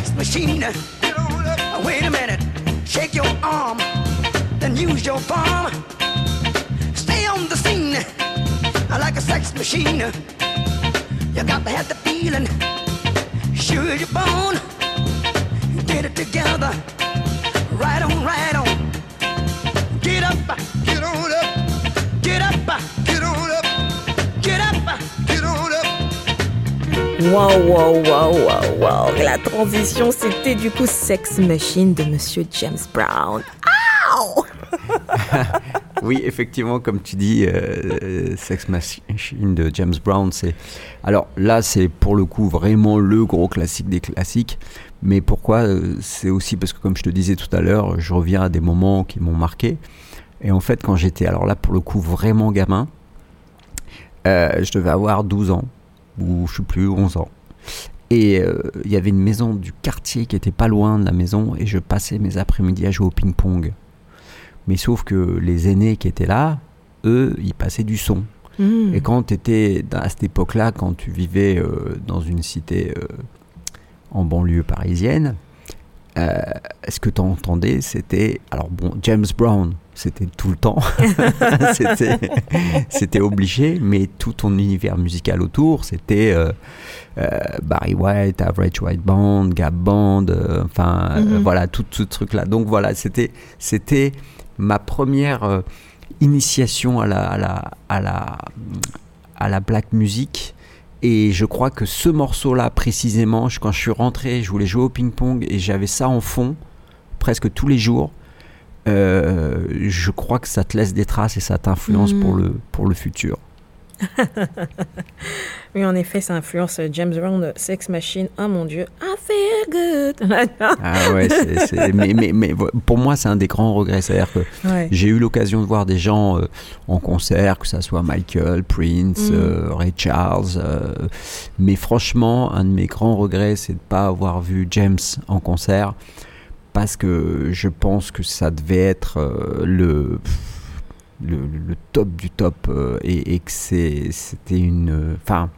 Sex machine. Wait a minute. Shake your arm. Then use your palm. Stay on the scene. Like a sex machine. You got to have the feeling. Sure you're born. Get it together. Right on, right on. Get up, get on up, get up. Wow, wow, wow, wow, wow. La transition, c'était du coup Sex Machine de Monsieur James Brown.
oui, effectivement, comme tu dis, euh, Sex Machine de James Brown, c'est. Alors là, c'est pour le coup vraiment le gros classique des classiques. Mais pourquoi euh, C'est aussi parce que, comme je te disais tout à l'heure, je reviens à des moments qui m'ont marqué. Et en fait, quand j'étais, alors là, pour le coup, vraiment gamin, euh, je devais avoir 12 ans, ou je sais plus, 11 ans. Et il y avait une maison du quartier qui était pas loin de la maison, et je passais mes après-midi à jouer au ping-pong. Mais sauf que les aînés qui étaient là, eux, ils passaient du son. Hmm. Et quand tu étais à cette époque-là, quand tu vivais euh, dans une cité euh, en banlieue parisienne, euh, ce que tu entendais, c'était. Alors bon, James Brown, c'était tout le temps. c'était obligé, mais tout ton univers musical autour, c'était Barry White, Average White Band, Gap Band, enfin, hmm. voilà, tout ce truc-là. Donc voilà, c'était ma première euh, initiation à la, à, la, à, la, à la black music. Et je crois que ce morceau-là, précisément, quand je suis rentré, je voulais jouer au ping-pong et j'avais ça en fond presque tous les jours. Euh, je crois que ça te laisse des traces et ça t'influence pour, mm. le, pour le futur.
oui, en effet, ça influence James Brown, Sex Machine. Oh mon Dieu, I feel good.
ah ouais, Mais, mais, mais, pour moi, c'est un des grands regrets. C'est-à-dire que j'ai eu l'occasion de voir des gens euh, en concert, que ce soit Michael, Prince, mm. euh, Ray Charles. Euh, mais franchement, un de mes grands regrets, c'est de ne pas avoir vu James en concert. Parce que je pense que ça devait être le le, top du top euh, et, que c'était une. Enfin.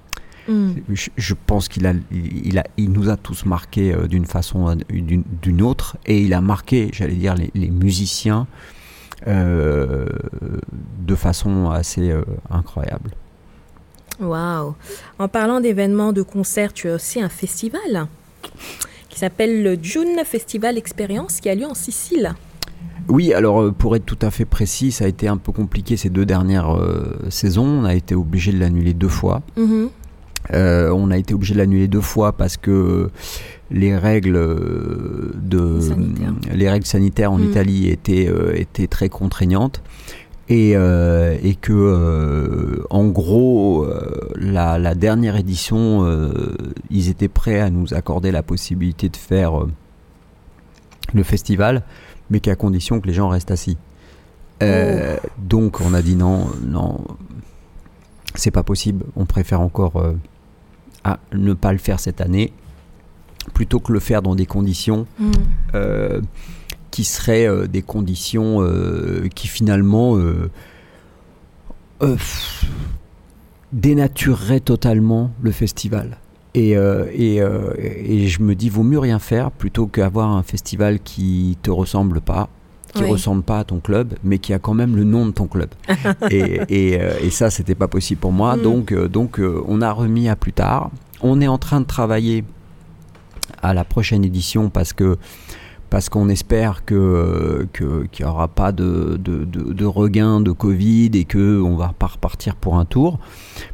Mm. Je, pense qu'il a, il a, il nous a tous marqué euh, d'une façon d'une autre, et il a marqué, j'allais dire, les, musiciens euh, de façon assez incroyable.
Waouh En parlant d'événements, de concerts, tu as aussi un festival qui s'appelle le June Festival Experience qui a lieu en Sicile.
Oui, alors euh, pour être tout à fait précis, ça a été un peu compliqué ces deux dernières euh, saisons. On a été obligé de l'annuler deux fois. Mhm. Euh, on a été obligé de l'annuler deux fois parce que les règles de les règles sanitaires en mhm. Italie étaient, étaient très contraignantes et, et que en gros la, la, dernière édition ils étaient prêts à nous accorder la possibilité de faire le festival mais qu'à condition que les gens restent assis. Euh, oh. Donc on a dit non, non, c'est pas possible. On préfère encore euh, ne pas le faire cette année, plutôt que le faire dans des conditions hmm. Euh, qui seraient des conditions qui finalement dénatureraient totalement le festival. Et, euh, et, euh, et, je me dis, vaut mieux rien faire plutôt qu'avoir un festival qui te ressemble pas, qui ressemble pas à ton club, mais qui a quand même le nom de ton club. et, et, euh, et, ça, c'était pas possible pour moi. Mm. Donc, donc on a remis à plus tard. On est en train de travailler à la prochaine édition parce que parce qu'on espère que qu'il n'y aura pas de, de, de, regain de Covid et qu'on va pas repartir pour un tour.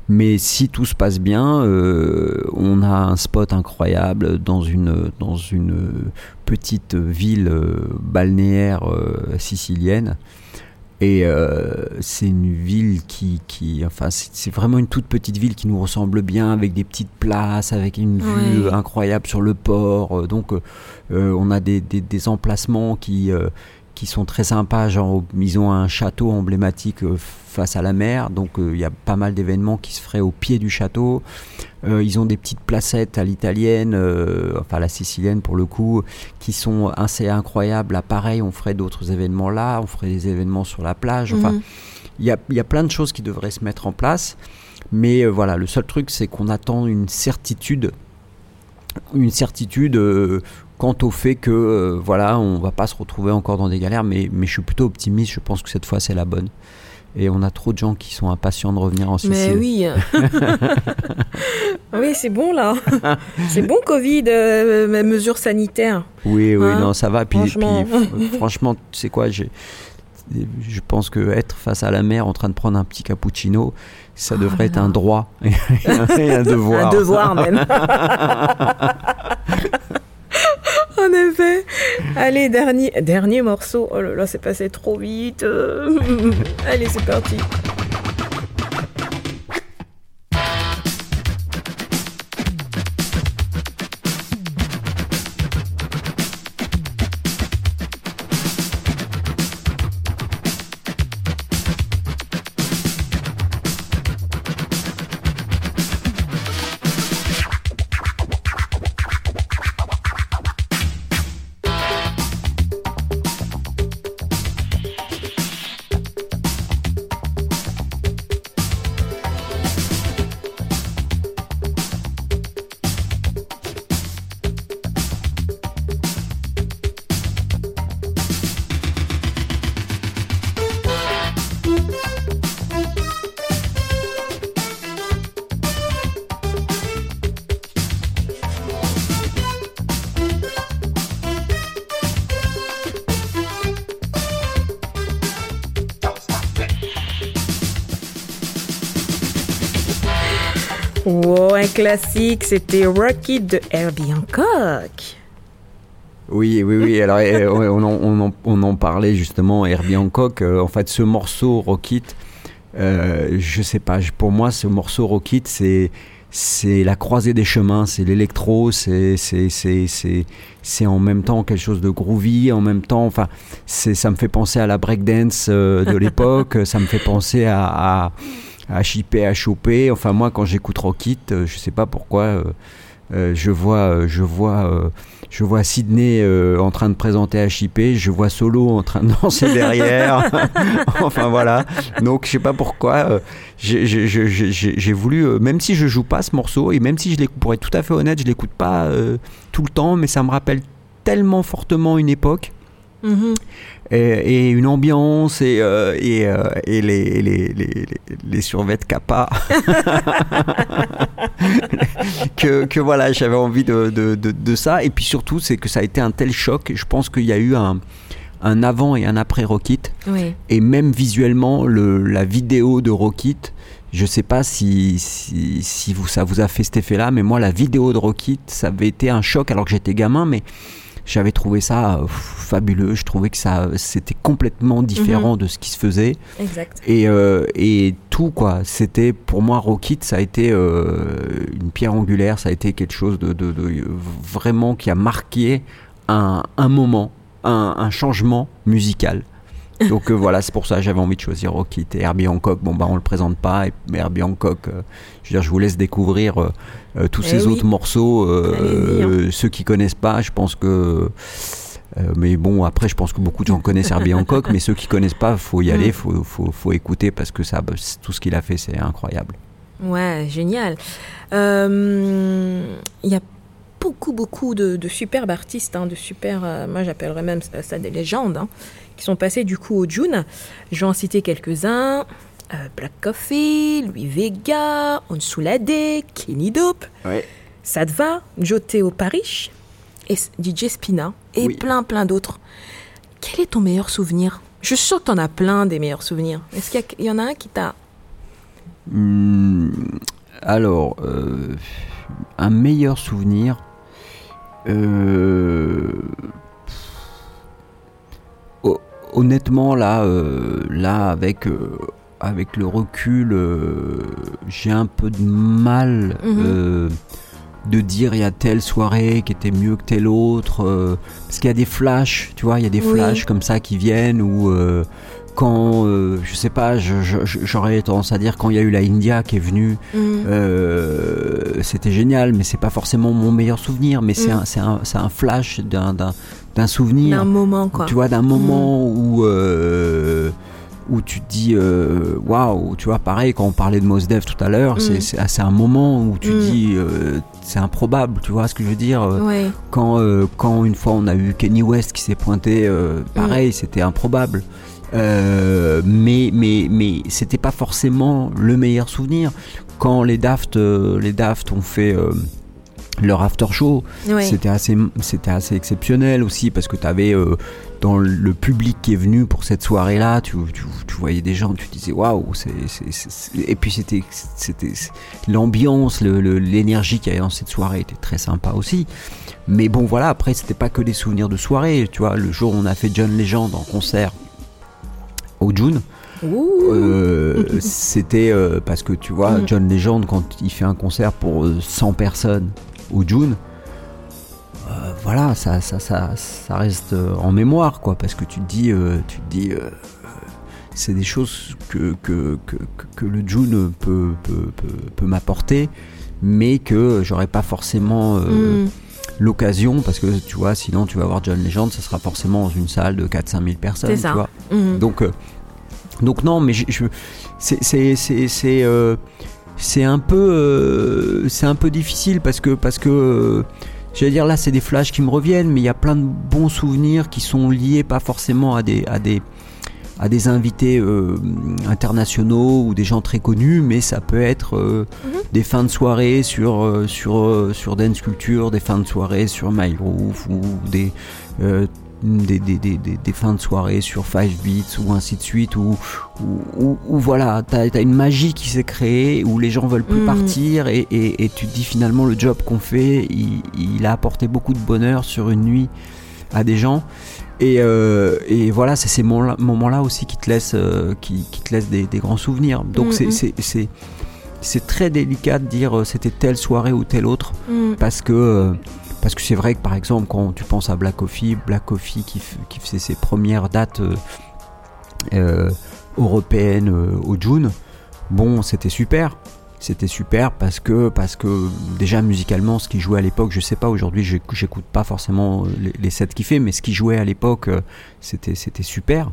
Mais si tout se passe bien, euh, on a un spot incroyable dans une, dans une petite ville euh, balnéaire euh, sicilienne et euh, c'est une ville qui, qui enfin, c'est vraiment une toute petite ville qui nous ressemble bien, avec des petites places, avec une vue incroyable sur le port. Euh, donc, euh, on a des, des, des emplacements qui, qui sont très sympas. Genre, ils ont un château emblématique euh, face à la mer, donc euh, il y a pas mal d'événements qui se feraient au pied du château. Euh, ils ont des petites placettes à l'italienne, enfin la sicilienne pour le coup, qui sont assez incroyables. Là, pareil, on ferait d'autres événements là, on ferait des événements sur la plage. Enfin, mhm. il y, a, y, a, plein de choses qui devraient se mettre en place. Mais voilà, le seul truc, c'est qu'on attend une certitude une certitude quant au fait que euh, voilà, on va pas se retrouver encore dans des galères, mais, mais je suis plutôt optimiste, je pense que cette fois c'est la bonne. Et on a trop de gens qui sont impatients de revenir en Sicile.
Mais oui. oui, c'est bon là. c'est bon Covid, euh, mesures sanitaires.
Oui, oui, hein? non, ça va. Puis, franchement, puis, franchement tu sais quoi, j'ai je pense que être face à la mer en train de prendre un petit cappuccino, ça oh devrait être un droit et
un devoir. un devoir même. en effet. Allez, dernier, dernier morceau. Oh là là, c'est passé trop vite. Allez, c'est parti. Wow, un classique, c'était Rocky de Herbie Hancock.
Oui, oui, oui. Alors, eh, on en, on, en, on en, parlait justement, Herbie Hancock. Euh, en fait, ce morceau Rockit, euh, je sais pas, pour moi, ce morceau Rockit, c'est c'est la croisée des chemins, c'est l'électro, c'est c'est en même temps quelque chose de groovy, en même temps, enfin, ça me fait penser à la breakdance euh, de l'époque, ça me fait penser à, à à choper. Enfin, moi, quand j'écoute Rockit, euh, je sais pas pourquoi, euh, euh, je vois, je vois, je vois Sydney en train de présenter chipper, je vois Solo en train de danser derrière. enfin voilà. Donc, je sais pas pourquoi, j'ai voulu, même si je joue pas ce morceau et même si je l'écoute, pour être tout à fait honnête, je l'écoute pas tout le temps, mais ça me rappelle tellement fortement une époque. Mm-hmm et, une ambiance et, euh, et, euh, et les, les, les, les survêtes kappa. que, que, voilà, j'avais envie de, de, de, ça. Et puis surtout, c'est que ça a été un tel choc. Je pense qu'il y a eu un, un avant et un après Rockit. Oui. Et même visuellement, le, la vidéo de Rockit. Je sais pas si, si, si vous, ça vous a fait cet effet-là, mais moi, la vidéo de Rockit, ça avait été un choc alors que j'étais gamin, mais j'avais trouvé ça euh, fabuleux. Je trouvais que ça, c'était complètement différent mhm. de ce qui se faisait.
Exact.
Et, euh, et tout, quoi. C'était, pour moi, Rockit, ça a été euh, une pierre angulaire. Ça a été quelque chose de, de, vraiment qui a marqué un, un moment, un, un changement musical. Donc voilà, c'est pour ça que j'avais envie de choisir Rockit et Herbie Hancock. Bon, bah on le présente pas, et Herbie Hancock, je veux dire, je vous laisse découvrir euh, tous eh ces autres morceaux, euh, hein. ceux qui connaissent pas, je pense que. Euh, mais bon, après, je pense que beaucoup de gens connaissent Herbie Hancock, mais ceux qui connaissent pas, faut y aller, mm. faut, faut, faut écouter parce que ça, bah, tout ce qu'il a fait, c'est incroyable.
Ouais, génial. Il y a beaucoup, beaucoup de, superbes artistes, hein, de super, moi j'appellerais même ça des légendes, hein, qui sont passés du coup au June. Je vais en citer quelques-uns. Euh, Black Coffee, Louis Vega, Onsulade, Kenny Dope, Sadva, Joteo Parish, et DJ Spina, et plein plein d'autres. Quel est ton meilleur souvenir? Je suis sûr que tu en as plein des meilleurs souvenirs. Est-ce qu'il y, en a un qui t'a...
Hmm, alors, euh, un meilleur souvenir... Euh, honnêtement, là, là avec avec le recul, euh, j'ai un peu de mal mhm. euh, de dire il y a telle soirée qui était mieux que telle autre. Euh, parce qu'il y a des flashs, tu vois, il y a des flashs comme ça qui viennent ou quand, je sais pas, j'aurais tendance à dire quand il y a eu la India qui est venue, mhm. c'était génial, mais c'est pas forcément mon meilleur souvenir, mais c'est mhm. un, un, flash d'un souvenir.
D'un moment, quoi.
Tu vois, d'un moment où où tu te dis euh, waouh, tu vois, pareil, quand on parlait de Mos Def tout à l'heure, mm. c'est un moment où tu mm. dis euh, c'est improbable, tu vois ce que je veux dire euh, quand, quand une fois on a eu Kenny West qui s'est pointé, pareil, mm. c'était improbable. mais mais, mais c'était pas forcément le meilleur souvenir. Quand les Daft, les Daft ont fait leur after show, c'était assez, c'était assez exceptionnel aussi parce que tu avais dans le public qui est venu pour cette soirée-là, tu, tu, tu, voyais des gens, tu disais waouh, c'est, et puis c'était, c'était l'ambiance, l'énergie le, qu'il y avait dans cette soirée était très sympa aussi. Mais bon, voilà, après, c'était pas que des souvenirs de soirée, tu vois. Le jour où on a fait John Legend en concert au June, euh, c'était euh, parce que tu vois, mm. John Legend, quand il fait un concert pour 100 personnes au June, euh, voilà, ça, ça, ça, ça, reste euh, en mémoire, quoi, parce que tu te dis, euh, tu te dis, c'est des choses que, que, que, que le June peut, peut, peut, m'apporter, mais que j'aurais pas forcément mm. l'occasion, parce que tu vois, sinon tu vas voir John Legend, ça sera forcément dans une salle de 4-5 000 personnes, tu vois. Mm. Donc, donc non, mais je, je c'est c'est un peu c'est un peu difficile parce que parce que J'allais dire là, c'est des flashs qui me reviennent, mais il y a plein de bons souvenirs qui sont liés pas forcément à des, à des, à des invités euh, internationaux ou des gens très connus, mais ça peut être euh, mhm. des fins de soirée sur, euh, sur, sur Dance Culture, des fins de soirée sur My Roof ou des des, des, des, des, fins de soirée sur 5 Beats ou ainsi de suite, où, où, voilà, t'as as une magie qui s'est créée, où les gens veulent plus mm. partir, et, et, et, tu te dis finalement le job qu'on fait, il, il, a apporté beaucoup de bonheur sur une nuit à des gens. Et, euh, et voilà, c'est ces moments-là aussi qui te laissent, euh, qui, qui, te laissent des, grands souvenirs. Donc mm, c'est mm. c'est très délicat de dire euh, c'était telle soirée ou telle autre, parce que parce que c'est vrai que par exemple, quand tu penses à Black Coffee, Black Coffee qui, qui faisait ses premières dates euh, euh, européennes euh, au June, bon, c'était super. C'était super parce que, parce que déjà musicalement, ce qu'il jouait à l'époque, je sais pas, aujourd'hui j'écoute pas forcément les, sets qu'il fait, mais ce qu'il jouait à l'époque, c'était, c'était super.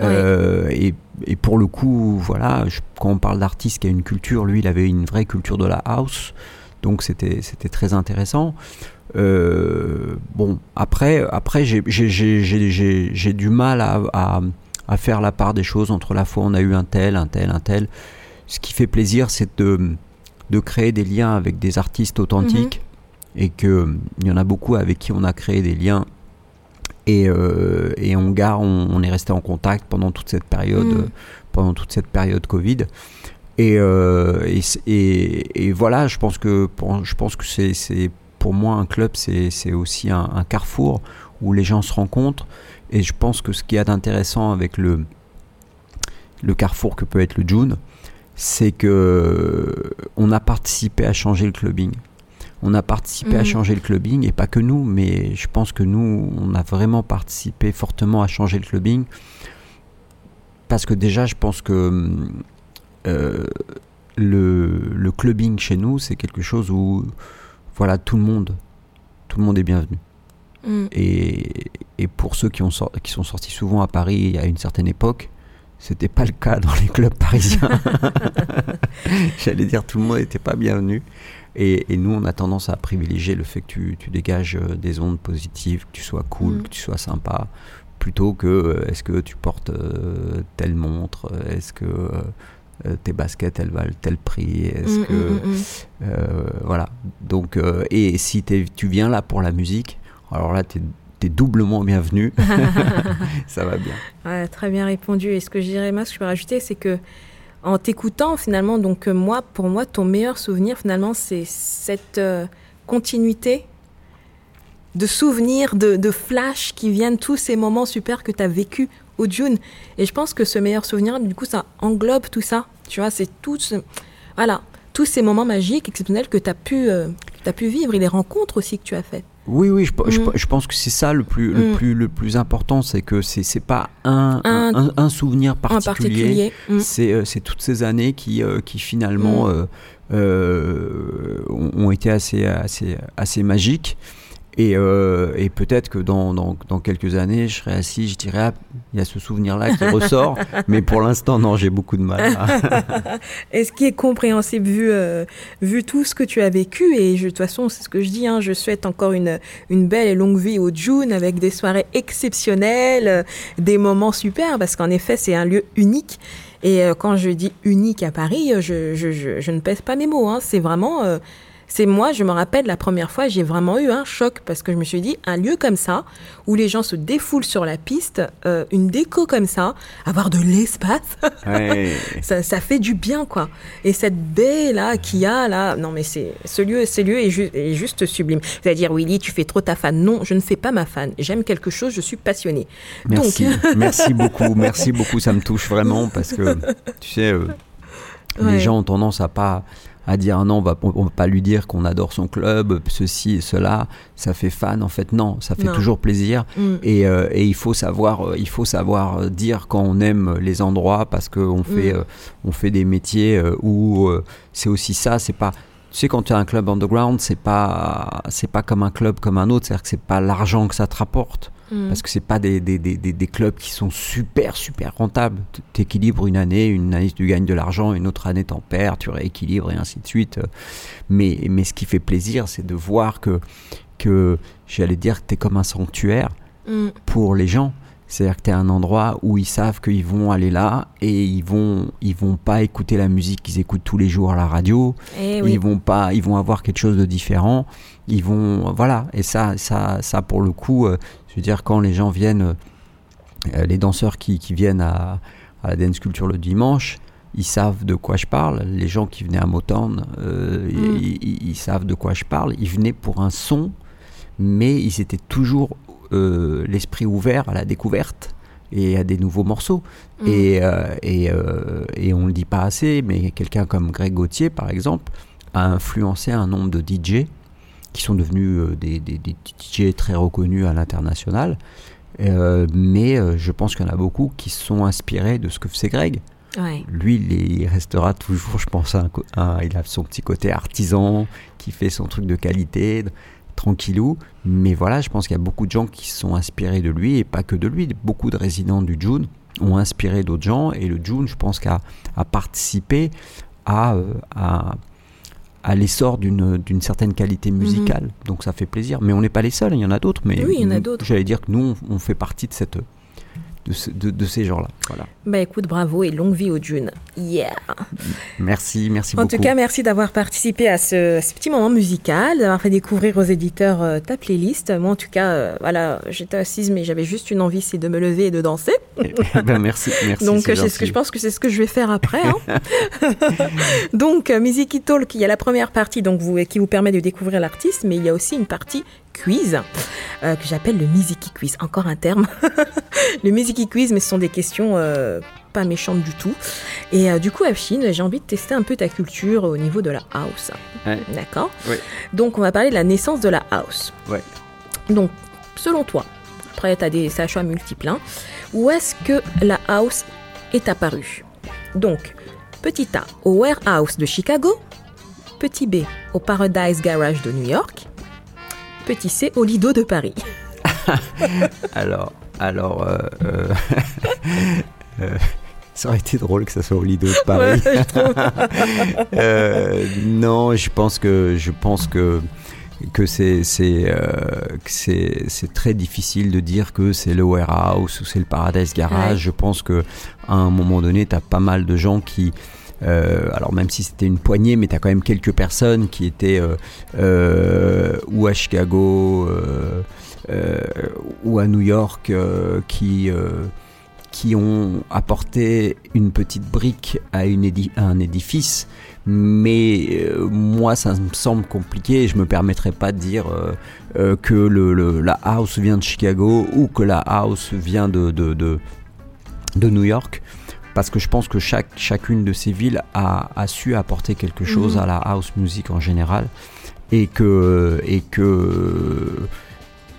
et, et, pour le coup, voilà, quand on parle d'artiste qui a une culture, lui il avait une vraie culture de la house, donc c'était, c'était très intéressant. Euh, bon, après, après j'ai du mal à, à, faire la part des choses entre la fois on a eu un tel, un tel, un tel. Ce qui fait plaisir, c'est de, de créer des liens avec des artistes authentiques mhm. et qu'il y en a beaucoup avec qui on a créé des liens et, euh, et on, garde, on, est resté en contact pendant toute cette période, mhm. pendant toute cette période Covid. Et, euh, et, et, et, voilà, je pense que, je pense que c'est pour moi, un club, c'est aussi un, carrefour où les gens se rencontrent. Et je pense que ce qui est intéressant avec le, le carrefour que peut être le June, c'est que on a participé à changer le clubbing. On a participé à mhm. changer le clubbing, et pas que nous, mais je pense que nous, on a vraiment participé fortement à changer le clubbing. Parce que déjà, je pense que euh, le, le clubbing chez nous, c'est quelque chose où voilà, tout le monde, tout le monde est bienvenu. Mm. Et, et, pour ceux qui, ont qui sont sortis souvent à Paris à une certaine époque, c'était pas le cas dans les clubs parisiens. J'allais dire tout le monde n'était pas bienvenu. Et, et, nous, on a tendance à privilégier le fait que tu, tu dégages euh, des ondes positives, que tu sois cool, mm. que tu sois sympa, plutôt que euh, est-ce que tu portes euh, telle montre, est-ce que euh, tes baskets elles valent tel prix est-ce mm, que mm, mm, euh, voilà donc euh, et si tu viens là pour la musique alors là tu es doublement bienvenu. ça va bien.
très bien répondu. Et ce que je dirais, moi, ce que je peux rajouter, c'est que en t'écoutant, finalement, donc moi, pour moi, ton meilleur souvenir, finalement, c'est cette continuité de souvenirs, de, de flash qui viennent, tous ces moments super que tu as vécu au June. Et je pense que ce meilleur souvenir, du coup, ça englobe tout ça. Tu vois, c'est tout voilà, tous ces moments magiques, exceptionnels que tu as, pu, euh, as pu vivre et les rencontres aussi que tu as faites.
Oui, oui, je, je, mm. pense que c'est ça le plus, le, mm. plus, le plus important, c'est que c'est n'est pas un, un, un, souvenir particulier, mm. euh, c'est toutes ces années qui, euh, qui finalement ont, été assez, assez, assez magiques. Et, euh, et peut-être que dans, dans, dans, quelques années, je serai assis, je dirais, ah, il y a ce souvenir-là qui ressort. mais pour l'instant, non, j'ai beaucoup de mal.
et ce qui est compréhensible vu, euh, vu tout ce que tu as vécu? Et je, de toute façon, c'est ce que je dis, hein, je souhaite encore une, une belle et longue vie au June avec des soirées exceptionnelles, des moments super, parce qu'en effet, c'est un lieu unique. Et euh, quand je dis unique à Paris, je, je, je, je, ne pèse pas mes mots. Hein, c'est vraiment C'est moi, je me rappelle la première fois, j'ai vraiment eu un choc parce que je me suis dit, un lieu comme ça, où les gens se défoulent sur la piste, euh, une déco comme ça, avoir de l'espace, ça, ça, fait du bien, quoi. Et cette baie là qu'il y a là, non mais c'est ce lieu, ce lieu est, est juste sublime. Vous allez dire, Willy, tu fais trop ta fan. Non, je ne fais pas ma fan. J'aime quelque chose, je suis passionnée.
Merci, merci beaucoup, merci beaucoup. Ça me touche vraiment parce que tu sais, euh, les gens ont tendance à pas à dire non, on va, on va pas lui dire qu'on adore son club, ceci et cela, ça fait fan. En fait, non, ça fait toujours plaisir. Mm. Et, euh, et, il faut savoir, euh, il faut savoir euh, dire quand on aime les endroits parce qu'on fait, mm. on fait des métiers où c'est aussi ça. C'est pas, tu sais, quand tu as un club underground, c'est pas, c'est pas comme un club comme un autre. C'est-à-dire que c'est pas l'argent que ça te rapporte. Mm. Parce que c'est pas des, des, des, des, clubs qui sont super, super rentables. Tu équilibres une année, une année tu gagnes de l'argent, une autre année t'en perds, tu rééquilibres et ainsi de suite. Mais, mais ce qui fait plaisir, c'est de voir que, que j'allais dire que tu es comme un sanctuaire mm. pour les gens. C'est-à-dire que tu es un endroit où ils savent qu'ils vont aller là et ils vont ils vont pas écouter la musique qu'ils écoutent tous les jours à la radio.
Eh
ils vont pas ils vont avoir quelque chose de différent. Ils vont voilà et ça ça ça pour le coup euh, je veux dire, quand les gens viennent, euh, les danseurs qui, viennent à, la dance culture le dimanche, ils savent de quoi je parle. Les gens qui venaient à Motown, euh, mm. ils, savent de quoi je parle. Ils venaient pour un son, mais ils étaient toujours euh, l'esprit ouvert à la découverte et à des nouveaux morceaux. Mm. Et, et, et, on ne le dit pas assez, mais quelqu'un comme Greg Gauthier, par exemple, a influencé un nombre de DJ qui sont devenus euh, des, des, DJ très reconnus à l'international. Euh, mais euh, je pense qu'il y en a beaucoup qui sont inspirés de ce que faisait Greg. Lui, il, restera toujours, je pense, un, il a son petit côté artisan qui fait son truc de qualité, tranquillou. Mais voilà, je pense qu'il y a beaucoup de gens qui sont inspirés de lui et pas que de lui. Beaucoup de résidents du June ont inspiré d'autres gens et le June, je pense, qu'a a participé à, à à l'essor d'une certaine qualité mhm. musicale. Donc ça fait plaisir. Mais on n'est pas les seuls, il y en a d'autres. Mais
oui, il y en a d'autres.
J'allais dire que nous, on, fait partie de cette, de, ces gens-là. Voilà.
Bah écoute, bravo et longue vie au June. Yeah.
Merci, merci beaucoup.
En tout cas, merci d'avoir participé à ce, petit moment musical, d'avoir fait découvrir aux éditeurs euh, ta playlist. Moi, en tout cas, euh, voilà, j'étais assise, mais j'avais juste une envie, c'est de me lever et de danser.
Eh, eh ben, merci, merci.
Donc, c'est ce que je pense que c'est ce que je vais faire après. Hein. donc, euh, Music Talk, il y a la première partie donc vous, qui vous permet de découvrir l'artiste, mais il y a aussi une partie quiz euh, que j'appelle le Miziki Quiz. Encore un terme. le Miziki Quiz, mais ce sont des questions euh, pas méchantes du tout. Et euh, du coup, Afshin, j'ai envie de tester un peu ta culture au niveau de la house. D'accord Donc, on va parler de la naissance de la house. Donc, selon toi, après, tu as des choix multiples, hein, où est-ce que la house est apparue? Donc, petit A, au Warehouse de Chicago. Petit B, au Paradise Garage de New York petit C au Lido de Paris
Alors, alors, euh, euh, euh, ça aurait été drôle que ça soit au Lido de Paris. non, je pense que je pense que que c'est c'est très difficile de dire que c'est le warehouse ou c'est le Paradise Garage. Je pense que à un moment donné, tu as pas mal de gens qui euh, alors même si c'était une poignée, mais tu as quand même quelques personnes qui étaient euh, euh, ou à Chicago ou à New York qui ont apporté une petite brique à, un édifice, mais moi ça me semble compliqué et je me permettrai pas de dire que la house vient de Chicago ou que la house vient de New York parce que je pense que chaque, chacune de ces villes a, su apporter quelque chose mhm. à la house music en général et que, et que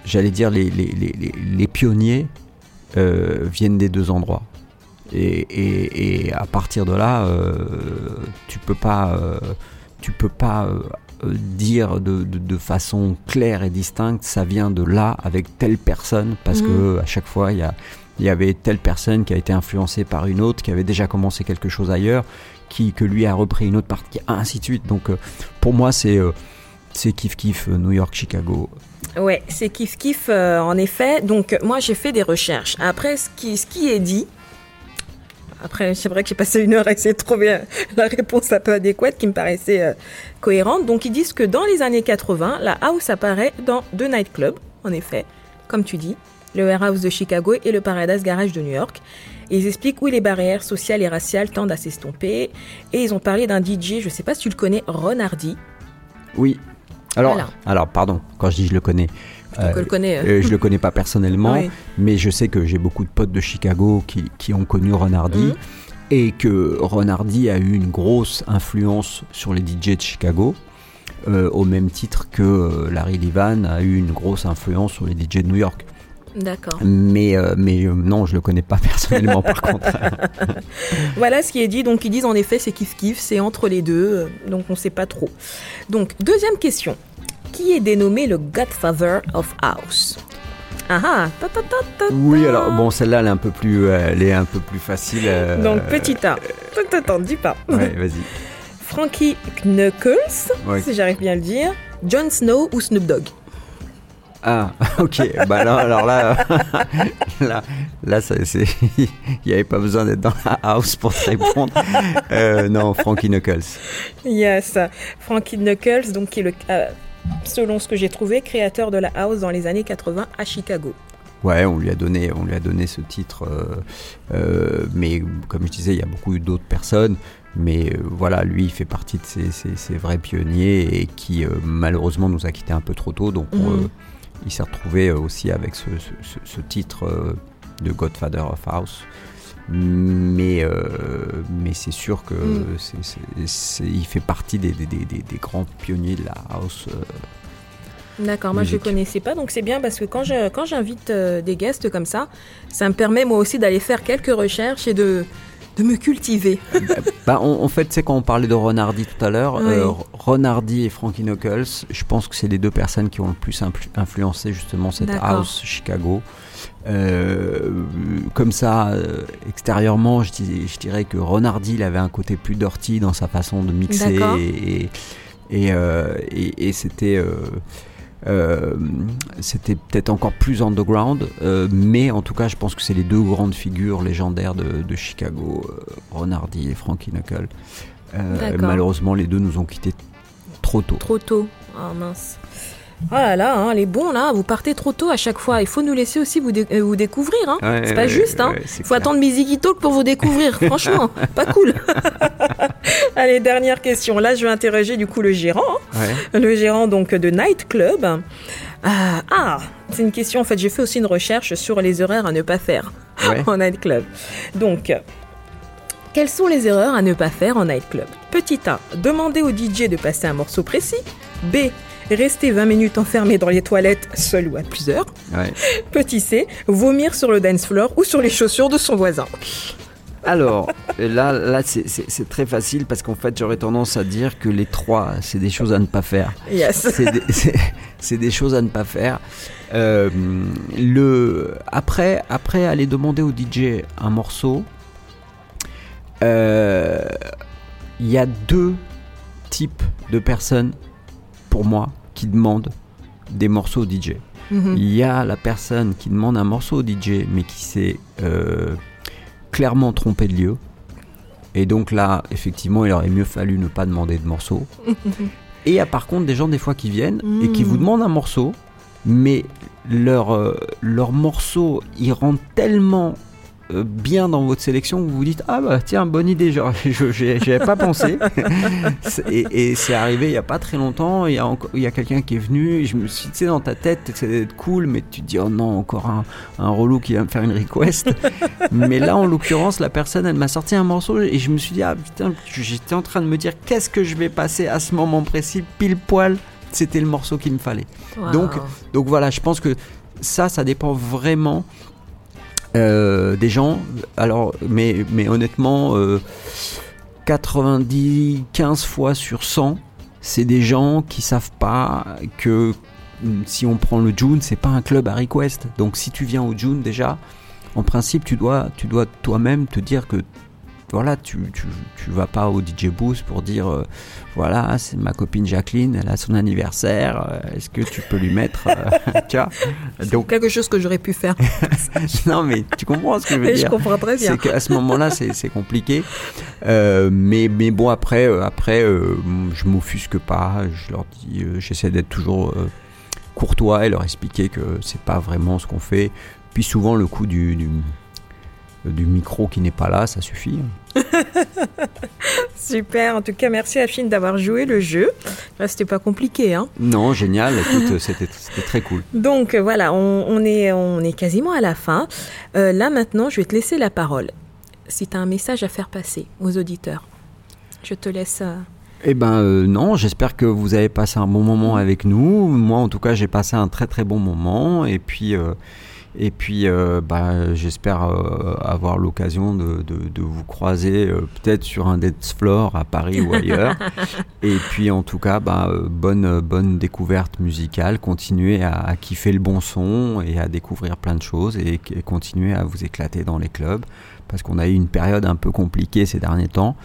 j'allais dire, les, les, pionniers euh, viennent des deux endroits. Et, à partir de là, euh, tu peux pas, euh, tu peux pas dire de, façon claire et distincte, ça vient de là avec telle personne, parce qu'à mhm. que à chaque fois il y a il y avait telle personne qui a été influencée par une autre, qui avait déjà commencé quelque chose ailleurs, qui que lui a repris une autre partie, ainsi de suite. Donc euh, pour moi c'est euh, c'est kiff kiff euh, New York Chicago.
Ouais, c'est kiff kiff en effet. Donc moi j'ai fait des recherches. Après ce qui ce qui est dit Après, c'est vrai que j'ai passé une heure à essayer de trouver la réponse un peu adéquate qui me paraissait cohérente. Donc, ils disent que dans les années 80, la house apparaît dans deux nightclubs, en effet, comme tu dis, le Warehouse de Chicago et le Paradise Garage de New York. Et ils expliquent où les barrières sociales et raciales tendent à s'estomper. Et ils ont parlé d'un DJ, je ne sais pas si tu le connais, Ron Hardy.
Oui. Alors, alors pardon, quand je dis je le connais,
euh, le connais.
Euh, je le connais pas personnellement, mais je sais que j'ai beaucoup de potes de Chicago qui, qui ont connu Ron Hardy. Mhm. Et que Ron Hardy a eu une grosse influence sur les DJ de Chicago, euh, au même titre que Larry Levan a eu une grosse influence sur les DJ de New York.
D'accord.
Mais, mais non, je le connais pas personnellement par contre.
voilà ce qui est dit. Donc ils disent en effet c'est kiff kiff, c'est entre les deux. Donc on sait pas trop. Donc deuxième question qui est dénommé le Godfather of House? Ah ah, ta, ta, ta,
oui, alors bon, celle-là, elle est un peu plus, euh, elle est un peu plus facile. Euh,
Donc petit A. Attends, dis pas.
Ouais, vas-y.
Frankie Knuckles, si j'arrive bien à le dire. Jon Snow ou Snoop Dogg?
Ah, ok. bah alors, alors là, là, là, il n'y avait pas besoin d'être dans la house pour te répondre. Euh, non, Frankie Knuckles.
Yes, Frankie Knuckles, donc qui est le selon ce que j'ai trouvé, créateur de la house dans les années 80 à Chicago.
Ouais, on lui a donné, on lui a donné ce titre, euh, euh, mais comme je disais, il y a beaucoup d'autres personnes. Mais euh, voilà, lui, il fait partie de ces, vrais pionniers et qui malheureusement nous a quittés un peu trop tôt. Donc mhm. Il s'est retrouvé aussi avec ce, ce titre de Godfather of House mais, euh, mais c'est sûr que mm. il fait partie des, des, des, des, grands pionniers de la house. Euh,
D'accord, moi je ne connaissais pas, donc c'est bien parce que quand j'invite euh, des guests comme ça, ça me permet moi aussi d'aller faire quelques recherches et de, de me cultiver.
bah, en fait, c'est quand on parlait de Ron Hardy tout à l'heure, Ron Hardy et Frankie Knuckles, je pense que c'est les deux personnes qui ont le plus influencé justement cette house Chicago. Euh, comme ça, euh, extérieurement, je, dirais que Ronardi il avait un côté plus dirty dans sa façon de mixer et, et, euh, c'était c'était peut-être encore plus underground, mais en tout cas, je pense que c'est les deux grandes figures légendaires de, Chicago, Ronardi et Frankie Knuckle. malheureusement, les deux nous ont quittés trop tôt.
Trop tôt, ah mince. Oh là là, hein, les bons là, vous partez trop tôt à chaque fois. Il faut nous laisser aussi vous, euh, vous découvrir. Hein. c'est pas juste. Hein. Il faut attendre Mizzy Talk pour vous découvrir. Franchement, pas cool. Allez, dernière question. Là, je vais interroger du coup le gérant. Le gérant donc de Night Club. ah, ah c'est une question. En fait, j'ai fait aussi une recherche sur les erreurs à ne pas faire en Night Club. Donc, quelles sont les erreurs à ne pas faire en Night Club Petit A. Demander au DJ de passer un morceau précis. B rester 20 minutes enfermé dans les toilettes, seul ou à plusieurs. Petit C, vomir sur le dance floor ou sur les chaussures de son voisin.
Alors, là, là c'est très facile parce qu'en fait, j'aurais tendance à dire que les trois, c'est des choses à ne pas faire.
Yes.
C'est des, choses à ne pas faire. Euh, le, après, après, aller demander au DJ un morceau, euh, il y a deux types de personnes pour moi qui demande des morceaux au DJ. Mhm. Il y a la personne qui demande un morceau au DJ mais qui s'est euh, clairement trompé de lieu. Et donc là, effectivement, il aurait mieux fallu ne pas demander de morceau. et il y a par contre des gens des fois qui viennent et qui vous mhm. demandent un morceau, mais leur, euh, leur morceau, il rentre tellement bien dans votre sélection vous vous dites ah bah tiens bonne idée genre je avais pas pensé. Et, c'est arrivé il y a pas très longtemps il y a il y a quelqu'un qui est venu je me suis dit dans ta tête c'est cool mais tu te dis oh non encore un, un relou qui va me faire une request. Mais là en l'occurrence la personne elle m'a sorti un morceau et je me suis dit ah putain j'étais en train de me dire qu'est-ce que je vais passer à ce moment précis pile poil. C'était le morceau qu'il me fallait. Donc donc voilà je pense que ça ça dépend vraiment euh, des gens, alors, mais, mais honnêtement, 90, euh, 15 fois sur 100, c'est des gens qui savent pas que mm, si on prend le June, c'est pas un club à request. Donc si tu viens au June déjà, en principe, tu dois, tu dois toi-même te dire que voilà, tu, tu, tu, vas pas au DJ Boost pour dire euh, voilà, c'est ma copine Jacqueline, elle a son anniversaire, euh, est-ce que tu peux lui mettre euh, tu vois?
Donc quelque chose que j'aurais pu faire.
non mais tu comprends ce que je veux dire
Je comprends très bien.
C'est qu'à ce moment-là, c'est compliqué. mais mais bon après après je m'offusque pas, je leur dis j'essaie d'être toujours courtois et leur expliquer que c'est pas vraiment ce qu'on fait. Puis souvent le coup du, du, micro qui n'est pas là, ça suffit.
Super, en tout cas merci Afine d'avoir joué le jeu. C'était pas compliqué. Hein
non, génial, écoute, c'était très cool.
Donc voilà, on, est, on est quasiment à la fin. Euh, là maintenant, je vais te laisser la parole. Si tu as un message à faire passer aux auditeurs, je te laisse... Euh,
eh ben euh, non, j'espère que vous avez passé un bon moment avec nous. Moi en tout cas j'ai passé un très très bon moment et puis euh, et puis euh, bah, j'espère avoir l'occasion de, de, vous croiser peut-être sur un dance floor à Paris ou ailleurs. et puis en tout cas bah, bonne bonne découverte musicale, continuez à, kiffer le bon son et à découvrir plein de choses et, et continuer à vous éclater dans les clubs parce qu'on a eu une période un peu compliquée ces derniers temps.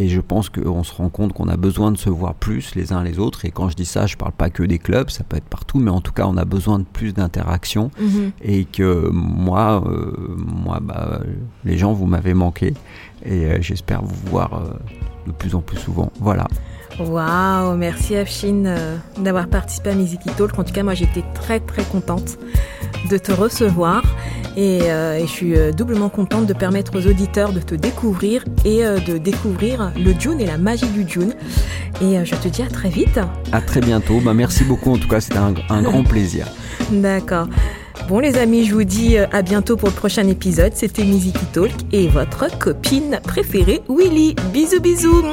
Et je pense qu'on se rend compte qu'on a besoin de se voir plus les uns les autres. Et quand je dis ça, je parle pas que des clubs, ça peut être partout, mais en tout cas, on a besoin de plus d'interaction. Mhm. Et que moi, euh, moi bah, les gens, vous m'avez manqué. Et euh, j'espère vous voir euh, de plus en plus souvent. Voilà.
Waouh, merci Afshin d'avoir participé à Music Talk. En tout cas, moi j'étais très très contente de te recevoir. Euh, et, je suis euh, doublement contente de permettre aux auditeurs de te découvrir et euh, de découvrir le June et la magie du June. Et je te dis à très vite.
À très bientôt. Bah, merci beaucoup. En tout cas, c'était un, un grand plaisir.
D'accord. Bon les amis, je vous dis à bientôt pour le prochain épisode. C'était Miziki Talk et votre copine préférée Willy. Bisous bisous.